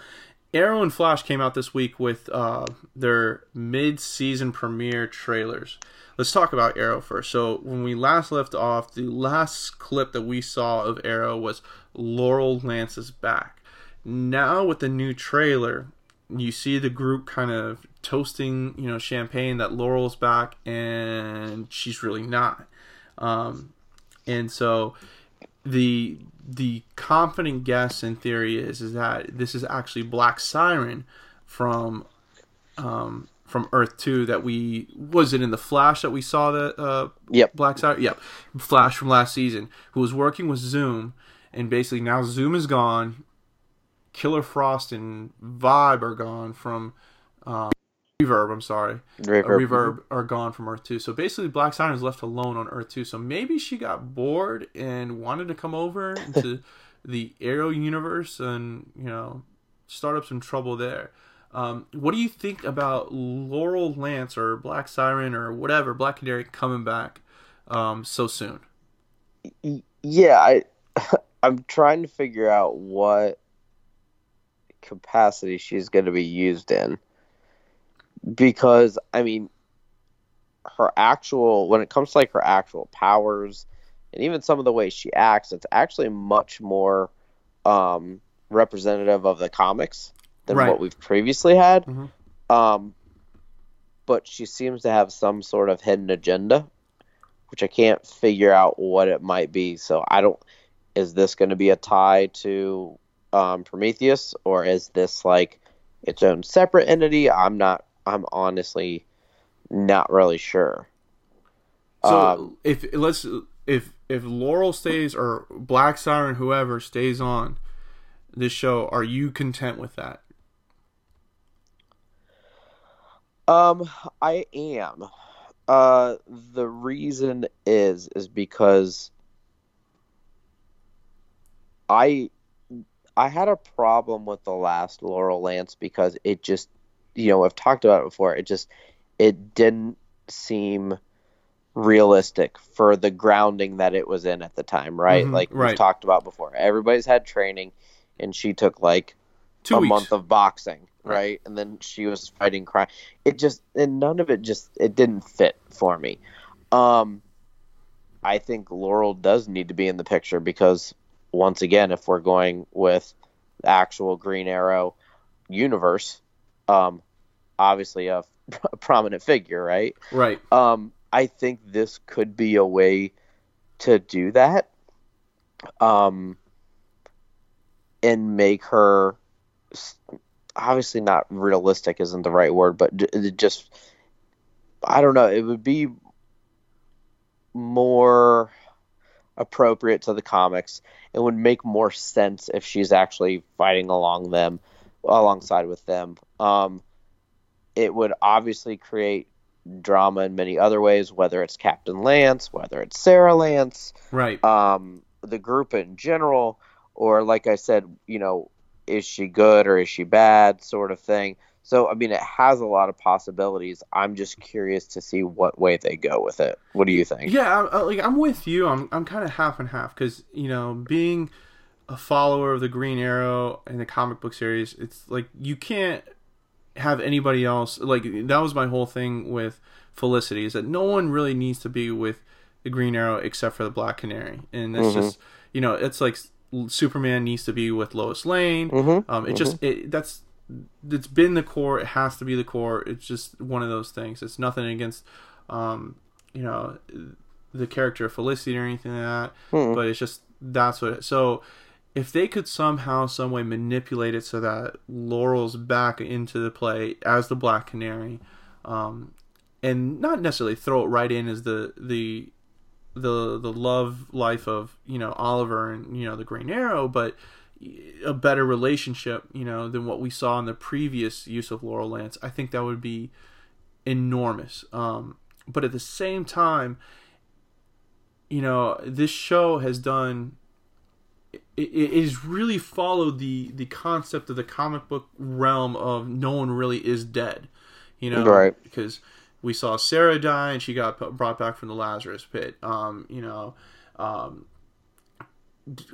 Arrow and Flash came out this week with uh, their mid-season premiere trailers. Let's talk about Arrow first. So when we last left off, the last clip that we saw of Arrow was Laurel Lance's back. Now with the new trailer, you see the group kind of toasting, you know, champagne that Laurel's back, and she's really not. Um, and so the the confident guess in theory is is that this is actually Black Siren from um, from Earth Two that we was it in the Flash that we saw that uh, Yep. Black Siren yep Flash from last season who was working with Zoom and basically now Zoom is gone, Killer Frost and Vibe are gone from um, Reverb. I'm sorry Reverb. uh, reverb are gone from Earth 2. So basically, Black Siren is left alone on Earth 2. So maybe she got bored and wanted to come over (laughs) into the Arrow universe and, you know, start up some trouble there. Um, what do you think about Laurel Lance or Black Siren or whatever, Black Canary coming back um, so soon? Yeah, I (laughs) I'm trying to figure out what capacity she's going to be used in because I mean her actual when it comes to like her actual powers and even some of the way she acts it's actually much more um representative of the comics than Right. what we've previously had Mhm. um but she seems to have some sort of hidden agenda which I can't figure out what it might be so I don't is this going to be a tie to um, Prometheus or is this like its own separate entity? I'm not. I'm honestly not really sure. So Um, if let's if if Laurel stays or Black Siren whoever stays on this show, are you content with that? Um, I am. Uh, the reason is is because I I had a problem with the last Laurel Lance because it just you know I've talked about it before. It just it didn't seem realistic for the grounding that it was in at the time, right? Mhm, like right. we've talked about before. Everybody's had training, and she took like Two a weeks. month of boxing, Right. right? And then she was fighting crime. It just and none of it just it didn't fit for me. Um I think Laurel does need to be in the picture because once again, if we're going with the actual Green Arrow universe, um obviously a, (laughs) a prominent figure, right? right. Um, I think this could be a way to do that. Um, and make her obviously not realistic isn't the right word, but just I don't know. It would be more appropriate to the comics. It would make more sense if she's actually fighting along them, alongside with them. Um, it would obviously create drama in many other ways, whether it's Captain Lance, whether it's Sara Lance, Right. um, the group in general, or like I said, you know, is she good or is she bad, sort of thing. So, I mean, it has a lot of possibilities. I'm just curious to see what way they go with it. What do you think? Yeah, I, I- like I'm with you. I'm I'm kind of half and half because you know being a follower of the Green Arrow and the comic book series, it's like you can't have anybody else. Like that was my whole thing with Felicity is that no one really needs to be with the Green Arrow except for the Black Canary, and that's Mhm. just you know it's like Superman needs to be with Lois Lane. Mhm, Um, it just it, that's it's been the core. It has to be the core. It's just one of those things. It's nothing against, um, you know, the character of Felicity or anything like that, Hmm. but it's just that's what. It, so if they could somehow, some way manipulate it so that Laurel's back into the play as the Black Canary, um, and not necessarily throw it right in as the the the the love life of you know Oliver and you know the Green Arrow, but a better relationship, you know, than what we saw in the previous use of Laurel Lance. I think that would be enormous. Um, but at the same time, you know, this show has done. It, it has really followed the the concept of the comic book realm of no one really is dead, you know, Right. Because we saw Sara die and she got brought back from the Lazarus pit. Um, you know, um,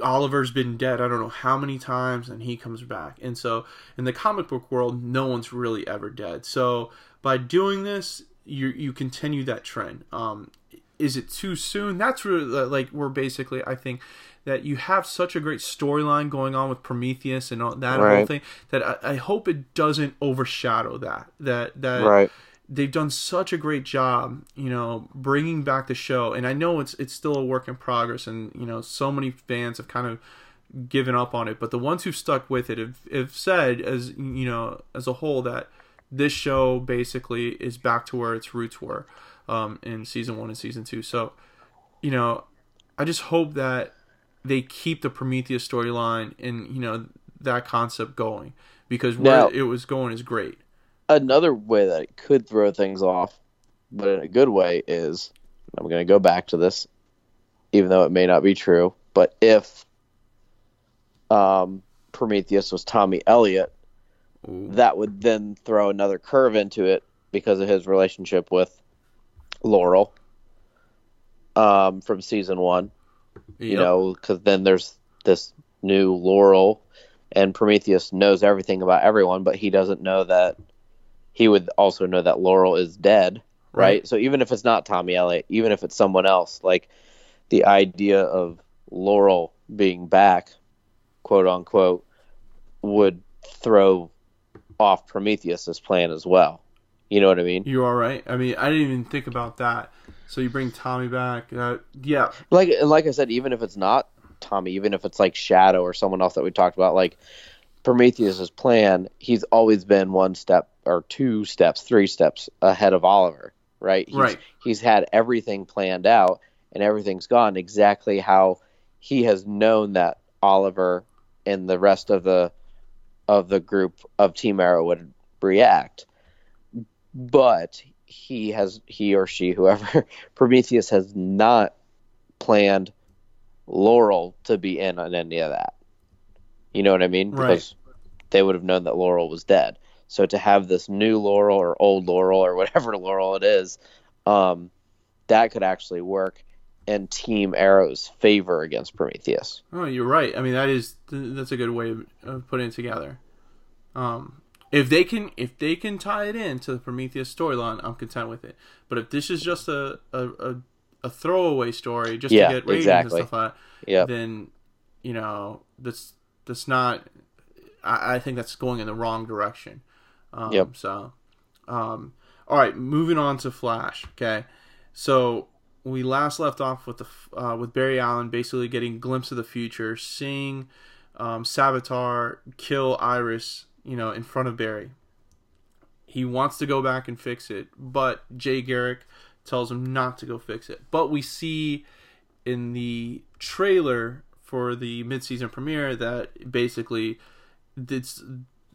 Oliver's been dead I don't know how many times and he comes back. And so in the comic book world, no one's really ever dead. So by doing this, you you continue that trend. Um, is it too soon? That's really like we're basically I think that you have such a great storyline going on with Prometheus and all, that whole thing that I, I hope it doesn't overshadow that that that Right. They've done such a great job, you know, bringing back the show. And I know it's it's still a work in progress, and you know, so many fans have kind of given up on it. But the ones who've stuck with it have, have said, as you know, as a whole, that this show basically is back to where its roots were um, in season one and season two. So, you know, I just hope that they keep the Prometheus storyline and you know that concept going because where Now- it was going is great. Another way that it could throw things off, but in a good way, is I'm going to go back to this, even though it may not be true. But if um, Prometheus was Tommy Elliott, Ooh. that would then throw another curve into it because of his relationship with Laurel um, from season one. You know, because then there's this new Laurel, and Prometheus knows everything about everyone, but he doesn't know that he would also know that Laurel is dead, right? Right. So even if it's not Tommy Elliott, even if it's someone else, like the idea of Laurel being back, quote unquote, would throw off Prometheus's plan as well. You know what I mean? You are right. I mean, I didn't even think about that. So you bring Tommy back. Uh, yeah, Like like I said, even if it's not Tommy, even if it's like Shadow or someone else that we talked about, like Prometheus's plan, he's always been one step or two steps, three steps ahead of Oliver, right? He's, Right. He's had everything planned out and everything's gone exactly how he has known that Oliver and the rest of the of the group of Team Arrow would react. But he has he or she (laughs) whoever Prometheus has not planned Laurel to be in on any of that. You know what I mean? Right. Because they would have known that Laurel was dead. So to have this new Laurel or old Laurel or whatever (laughs) Laurel it is, um, that could actually work in Team Arrow's favor against Prometheus. Oh, you're right. I mean, that is that's a good way of, putting it together. Um, if they can if they can tie it in to the Prometheus storyline, I'm content with it. But if this is just a a, a, a throwaway story just Yeah, to get ratings exactly. and stuff like that, Yep. then you know that's that's not. I, I think that's going in the wrong direction. Um, Yep. So, um, all right, moving on to Flash. Okay, so we last left off with the uh, with Barry Allen basically getting a glimpse of the future, seeing um, Savitar kill Iris, you know, in front of Barry. He wants to go back and fix it, but Jay Garrick tells him not to go fix it. But we see in the trailer for the mid-season premiere that basically this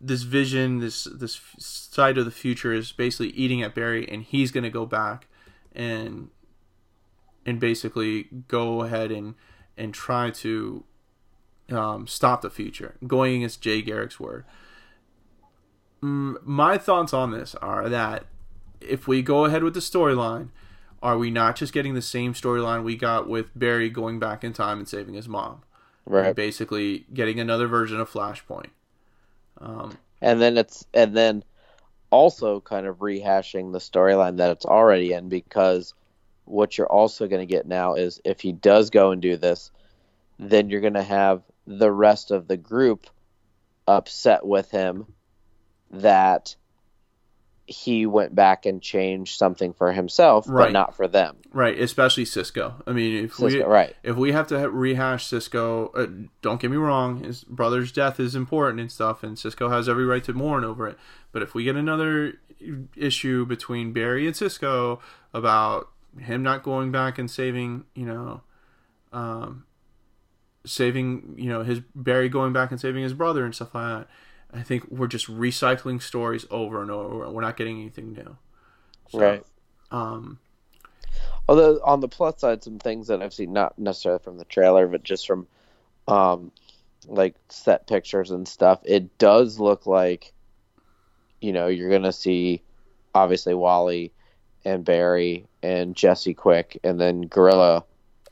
this vision, this this side of the future is basically eating at Barry, and he's going to go back and and basically go ahead and and try to um, stop the future, going against Jay Garrick's word. Mm, my thoughts on this are that if we go ahead with the storyline, are we not just getting the same storyline we got with Barry going back in time and saving his mom? Right. Basically, getting another version of Flashpoint. Um, and then it's and then also kind of rehashing the storyline that it's already in because what you're also going to get now is if he does go and do this then you're going to have the rest of the group upset with him that he went back and changed something for himself, Right. but not for them. Right, especially Cisco. I mean, if we right. if we have to rehash Cisco, uh, don't get me wrong, his brother's death is important and stuff, and Cisco has every right to mourn over it. But if we get another issue between Barry and Cisco about him not going back and saving, you know, um, saving, you know, his Barry going back and saving his brother and stuff like that, I think we're just recycling stories over and over. We're not getting anything new. So, Right. Um, Although on the plus side, some things that I've seen, not necessarily from the trailer, but just from um, like set pictures and stuff, it does look like you know you're gonna see obviously Wally and Barry and Jesse Quick, and then Gorilla.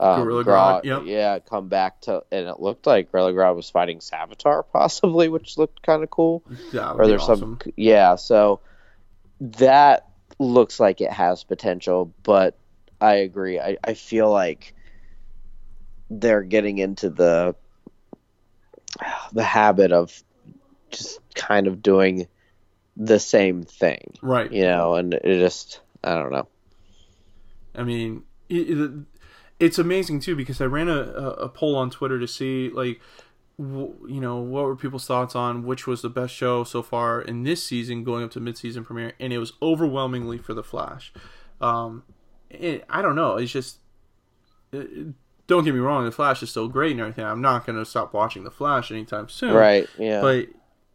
Um, Gorilla Grodd, yep. yeah, come back to, and it looked like Gorilla Grodd was fighting Savitar, possibly, which looked kind of cool. that would or be there's awesome. some yeah so that looks like it has potential but i agree i, I feel like they're getting into the the habit of just kind of doing the same thing Right. you know and it just i don't know I mean, it, it, it's amazing too because I ran a, a poll on Twitter to see like, w- you know, what were people's thoughts on which was the best show so far in this season, going up to mid-season premiere, and it was overwhelmingly for The Flash. Um, it, I don't know. It's just. it- don't get me wrong, The Flash is still great and everything. I'm not going to stop watching The Flash anytime soon. right yeah But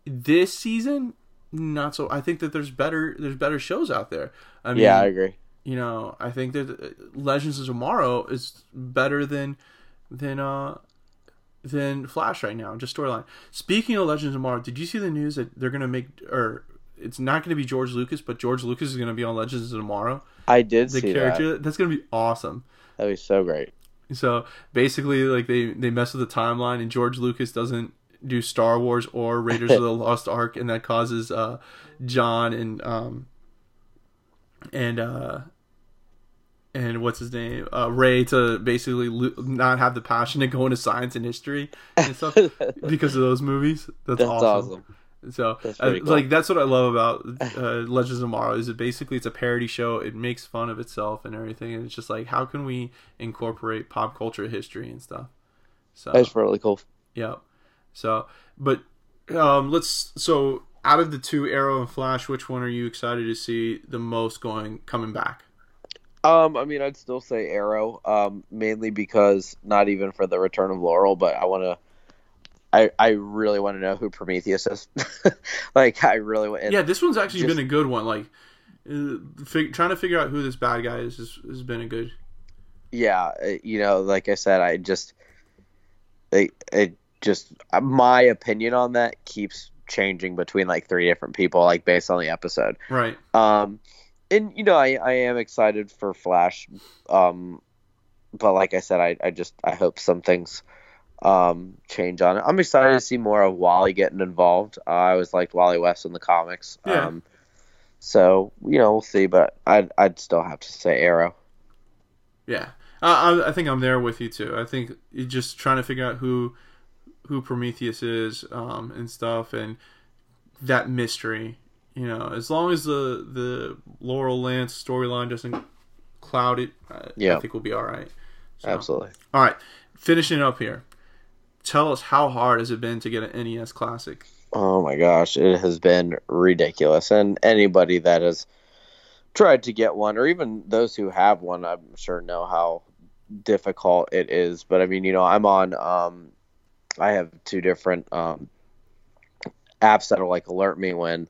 this season, not so. I think that there's better. There's better shows out there. I mean, yeah i agree you know, I think that uh, Legends of Tomorrow is better than than uh than Flash right now, just storyline. Speaking of Legends of Tomorrow, did you see the news that they're gonna make or it's not gonna be George Lucas, but George Lucas is gonna be on Legends of Tomorrow. i did The see character that that's gonna be awesome. that'd be so great So basically, like they they mess with the timeline, and George Lucas doesn't do Star Wars or Raiders of the (laughs) Lost Ark, and that causes uh, John and um and uh and what's his name uh, Ray to basically lo- not have the passion to go into science and history and stuff (laughs) because of those movies. That's, that's awesome. awesome, So, That's uh, cool. like, that's what I love about (laughs) uh, Legends of Tomorrow is it basically it's a parody show. It makes fun of itself and everything, and it's just like how can we incorporate pop culture history and stuff. So, that's really cool yeah. So, but um, let's so out of the two, Arrow and Flash, which one are you excited to see the most going coming back? Um, I mean, I'd still say Arrow, um, mainly because not even for the return of Laurel, but I want to. I, I really want to know who Prometheus is. (laughs) like, I really want. yeah, this one's actually just- been a good one. Like, uh, fig- trying to figure out who this bad guy is has, has been a good. yeah, uh, you know, like I said, I just, it, it just my opinion on that keeps changing between like three different people, like based on the episode. Right. Um, and you know, I, I am excited for Flash. Um, but like I said, I, I just I hope some things um change on it. I'm excited to see more of Wally getting involved. Uh, I always liked Wally West in the comics. Yeah. Um, so you know, we'll see. But I'd I'd still have to say Arrow. Yeah, I, I, I think I'm there with you too. I think you're just trying to figure out who who Prometheus is um, and stuff, and that mystery. You know, as long as the the Laurel Lance storyline doesn't cloud it, I, Yeah. I think we'll be all right. So- Absolutely. All right, finishing up here. Tell us how hard has it been to get an NES Classic? Oh my gosh, it has been ridiculous. And anybody that has tried to get one, or even those who have one, I'm sure know how difficult it is. But I mean, you know, I'm on, um, I have two different um, apps that'll like alert me when,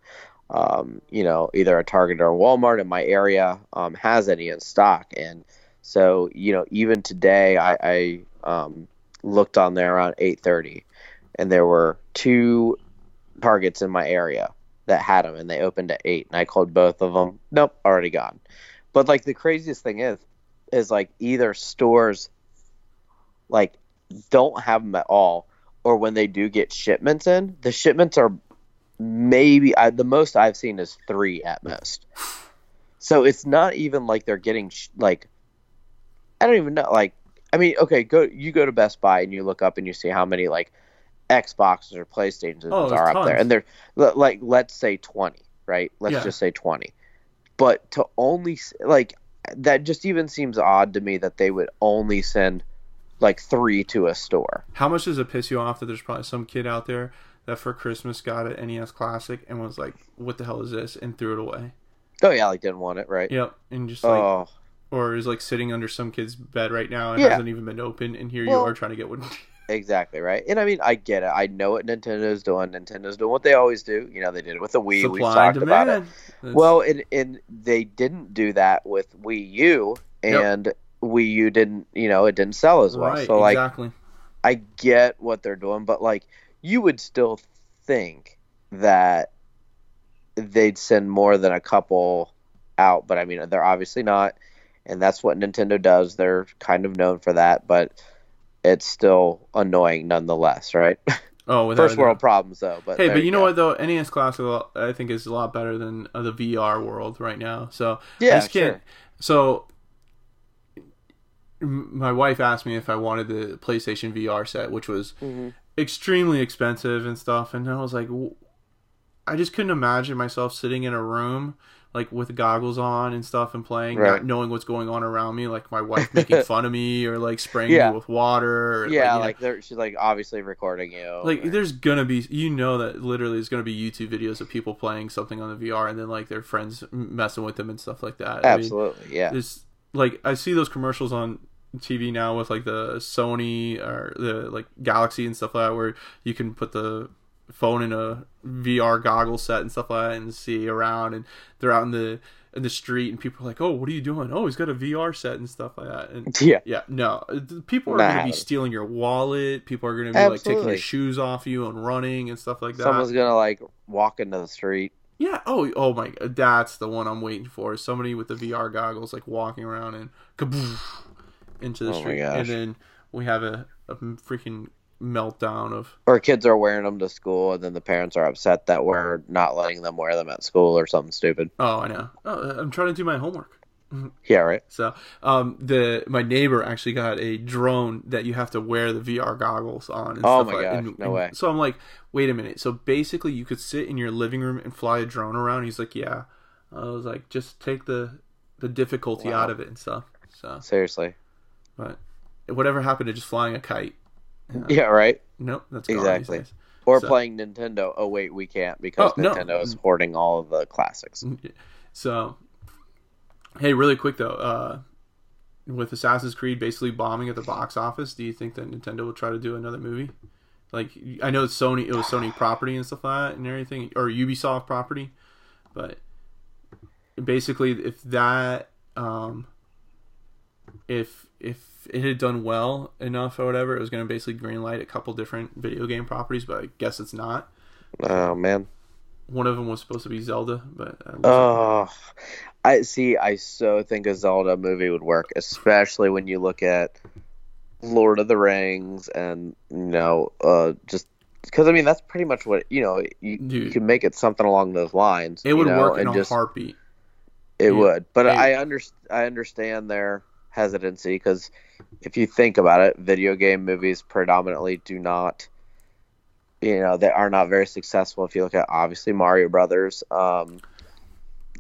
um, you know, either a Target or a Walmart in my area um, has any in stock. And so, you know, even today, I, I um, looked on there around 8:30, and there were two targets in my area that had them and they opened at 8 and I called both of them nope already gone but like the craziest thing is is like either stores like don't have them at all or when they do get shipments in the shipments are maybe I, the most I've seen is 3 at most so it's not even like they're getting sh- like I don't even know like I mean okay go you go to Best Buy and you look up and you see how many like Xboxes or PlayStations Oh, are up there, and they're li- like let's say twenty, right? Let's Yeah. just say twenty. but to only like that just even seems odd to me that they would only send like three to a store. How much does it piss you off that there's probably some kid out there that for Christmas got an NES Classic and was like, "What the hell is this?" and threw it away. Oh yeah, like didn't want it, right? Yep, and just like, oh, or is like sitting under some kid's bed right now and Yeah. hasn't even been opened, and here Well- you are trying to get one. (laughs) exactly right. And I mean, I get it. I know what Nintendo's doing. Nintendo's doing what they always do. You know, they did it with the Wii. We've Supply and talked about it. That's- Well, and and they didn't do that with Wii U, Yep. and Wii U didn't. You know, it didn't sell as well. right, so like, exactly. I get what they're doing, but like, you would still think that they'd send more than a couple out, but I mean, they're obviously not, and that's what Nintendo does. They're kind of known for that, but it's still annoying nonetheless, right? (laughs) Oh, First world problems though. But Hey, but you know go. what though? NES Classic I think is a lot better than uh, the VR world right now. So Yeah, sure. So my wife asked me if I wanted the PlayStation VR set, which was Mhm. Extremely expensive and stuff, and I was like, w- I just couldn't imagine myself sitting in a room like with goggles on and stuff and playing, Right. not knowing what's going on around me, like my wife (laughs) making fun of me or like spraying Yeah. me with water. Or, Yeah, you know, like she's like obviously recording you. like or- there's gonna be you know that literally there's gonna be youtube videos of people playing something on the vr and then like their friends messing with them and stuff like that I mean, absolutely, yeah. it's like i see those commercials on tv now with like the sony or the like galaxy and stuff like that where you can put the phone in a vr goggle set and stuff like that and see around and they're out in the in the street and people are like oh what are you doing oh he's got a vr set and stuff like that and Yeah. yeah, no. People are Nah. going to be stealing your wallet. People are going to be like taking your shoes off you and running and stuff like that. Someone's gonna like walk into the street. Yeah. Oh, oh my. God. That's the one I'm waiting for. Somebody with the VR goggles, like walking around and kaboof into the Oh street, and then we have a, a freaking meltdown of. Or kids are wearing them to school, and then the parents are upset that we're not letting them wear them at school or something stupid. Oh, I know. Oh, I'm trying to do my homework. (laughs) Yeah, right. So, um, the my neighbor actually got a drone that you have to wear the VR goggles on. And Oh stuff my like, gosh, and- no and way. So I'm like, wait a minute. So basically, you could sit in your living room and fly a drone around. He's like, yeah. I was like, just take the the difficulty Wow. out of it and stuff. So, Seriously. But whatever happened to just flying a kite? Yeah, right. Nope, that's gone Exactly. Or So- playing Nintendo. Oh wait, we can't because Oh, no. Nintendo is hoarding all of the classics. So, hey, really quick though, uh, with Assassin's Creed basically bombing at the box office, do you think that Nintendo will try to do another movie? Like, I know it's Sony, it was Sony property and stuff like that, and everything, or Ubisoft property, but basically, if that, um, if if it had done well enough or whatever, it was going to basically greenlight a couple different video game properties, but I guess it's not. Oh man. One of them was supposed to be Zelda, but uh, Oh, I see. I so think a Zelda movie would work, especially when you look at Lord of the Rings and you know, uh, just because I mean that's pretty much what you know. You, you can make it something along those lines. it would you know, work in and a just heartbeat. it yeah. would. But Hey. I under I understand their hesitancy because if you think about it, video game movies predominantly do not. You know, they are not very successful. If you look at obviously Mario Brothers, um,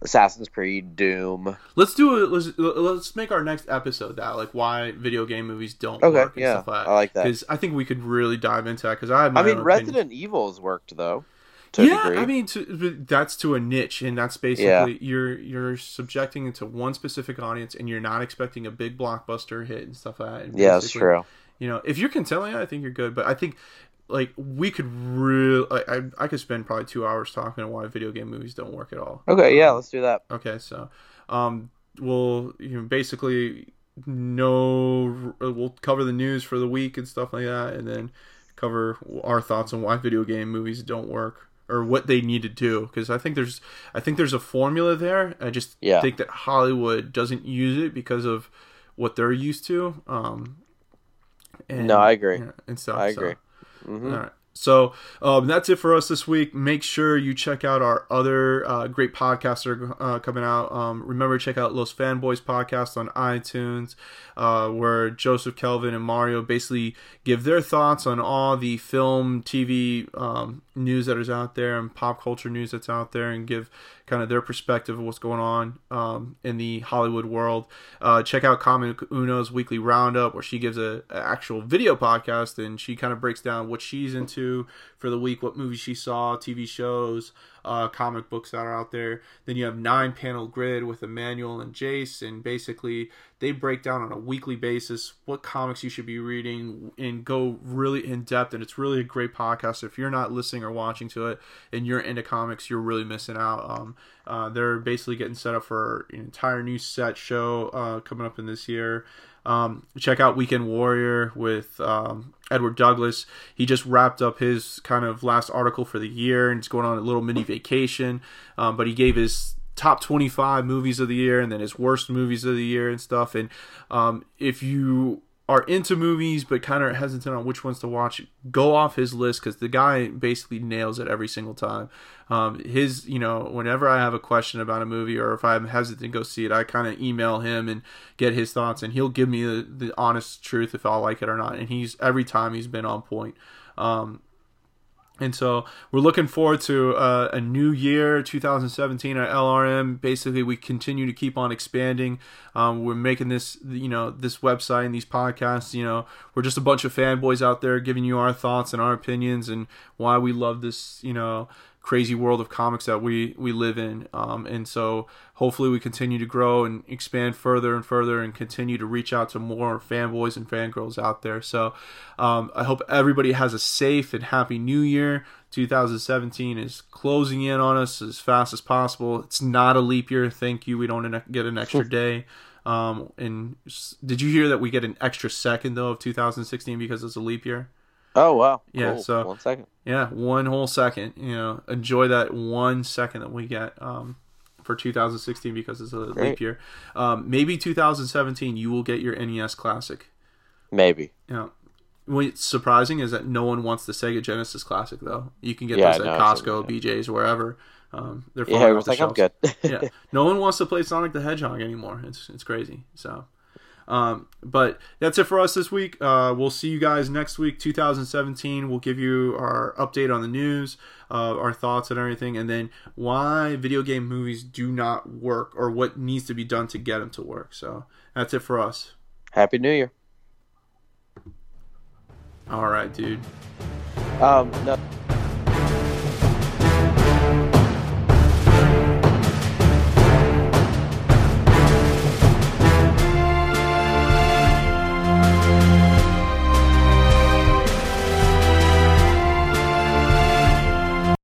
Assassin's Creed, Doom. Let's do it. Let's let's make our next episode that like why video game movies don't Okay, work and yeah, stuff like I like that. Because I think we could really dive into that. Because I I mean, Resident opinion. Evil has worked though. Yeah. I mean to, that's to a niche, and that's basically you're you're subjecting it to one specific audience, and you're not expecting a big blockbuster hit and stuff like that. And yeah, that's true. You know, if you're that, I think you're good. But I think like we could really, I I could spend probably two hours talking on why video game movies don't work at all. Okay, yeah, let's do that. Okay, so um, we'll you know basically know we'll cover the news for the week and stuff like that, and then cover our thoughts on why video game movies don't work or what they need to do. Because I think there's I think there's a formula there. I just Yeah. think that Hollywood doesn't use it because of what they're used to. Um, and, No, I agree. yeah, and stuff. I so- agree. hmm all right. So um, that's it for us this week. Make sure you check out our other uh, great podcasts are uh, coming out. Um, remember, to check out Los Fanboys podcast on iTunes, uh, where Joseph, Kelvin, and Mario basically give their thoughts on all the film, TV um, news that is out there and pop culture news that's out there, and give kind of their perspective of what's going on um, in the Hollywood world. Uh, check out Common Uno's weekly roundup, where she gives a, a, actual video podcast and she kind of breaks down what she's into for the week, what movies she saw, TV shows, uh, comic books that are out there. Then you have nine panel grid with Emmanuel and Jace, and basically they break down on a weekly basis what comics you should be reading and go really in depth. And it's really a great podcast. If you're not listening or watching to it and you're into comics, you're really missing out. Um, uh, they're basically getting set up for an entire new set show uh, coming up in this year. Um, check out Weekend Warrior with um, Edward Douglas. He just wrapped up his kind of last article for the year and he's going on a little mini vacation. Um, but he gave his top 25 movies of the year and then his worst movies of the year and stuff. And um, if you are into movies but kind of hesitant on which ones to watch, go off his list because the guy basically nails it every single time. Um, his, you know, whenever I have a question about a movie or if I'm hesitant to go see it, I kind of email him and get his thoughts, and he'll give me the, the honest truth if I'll like it or not. And he's every time he's been on point. Um, and so we're looking forward to uh, a new year, 2017 at LRM. Basically, we continue to keep on expanding. Um, we're making this, you know, this website and these podcasts. You know, we're just a bunch of fanboys out there giving you our thoughts and our opinions and why we love this, you know, crazy world of comics that we we live in. Um, and so hopefully we continue to grow and expand further and further and continue to reach out to more fanboys and fangirls out there. So um, I hope everybody has a safe and happy new year. 2017 is closing in on us as fast as possible. It's not a leap year. Thank you. We don't get an extra day. Um, and did you hear that we get an extra second though of 2016 because it's a leap year? Oh wow! Yeah. Cool. So one second. Yeah, one whole second. You know, enjoy that one second that we get um, for 2016 because it's a Great. leap year. Um, maybe 2017 you will get your NES Classic. Maybe. Yeah. You know, what's surprising is that no one wants the Sega Genesis Classic though. You can get yeah, those at Costco, BJ's, wherever. Um, they're yeah, it the like shelves. I'm good. (laughs) yeah, no one wants to play Sonic the Hedgehog anymore. It's it's crazy. So, um, but that's it for us this week. Uh, we'll see you guys next week, 2017. We'll give you our update on the news, uh, our thoughts and everything, and then why video game movies do not work or what needs to be done to get them to work. So that's it for us. Happy New Year. All right, dude. Um, no.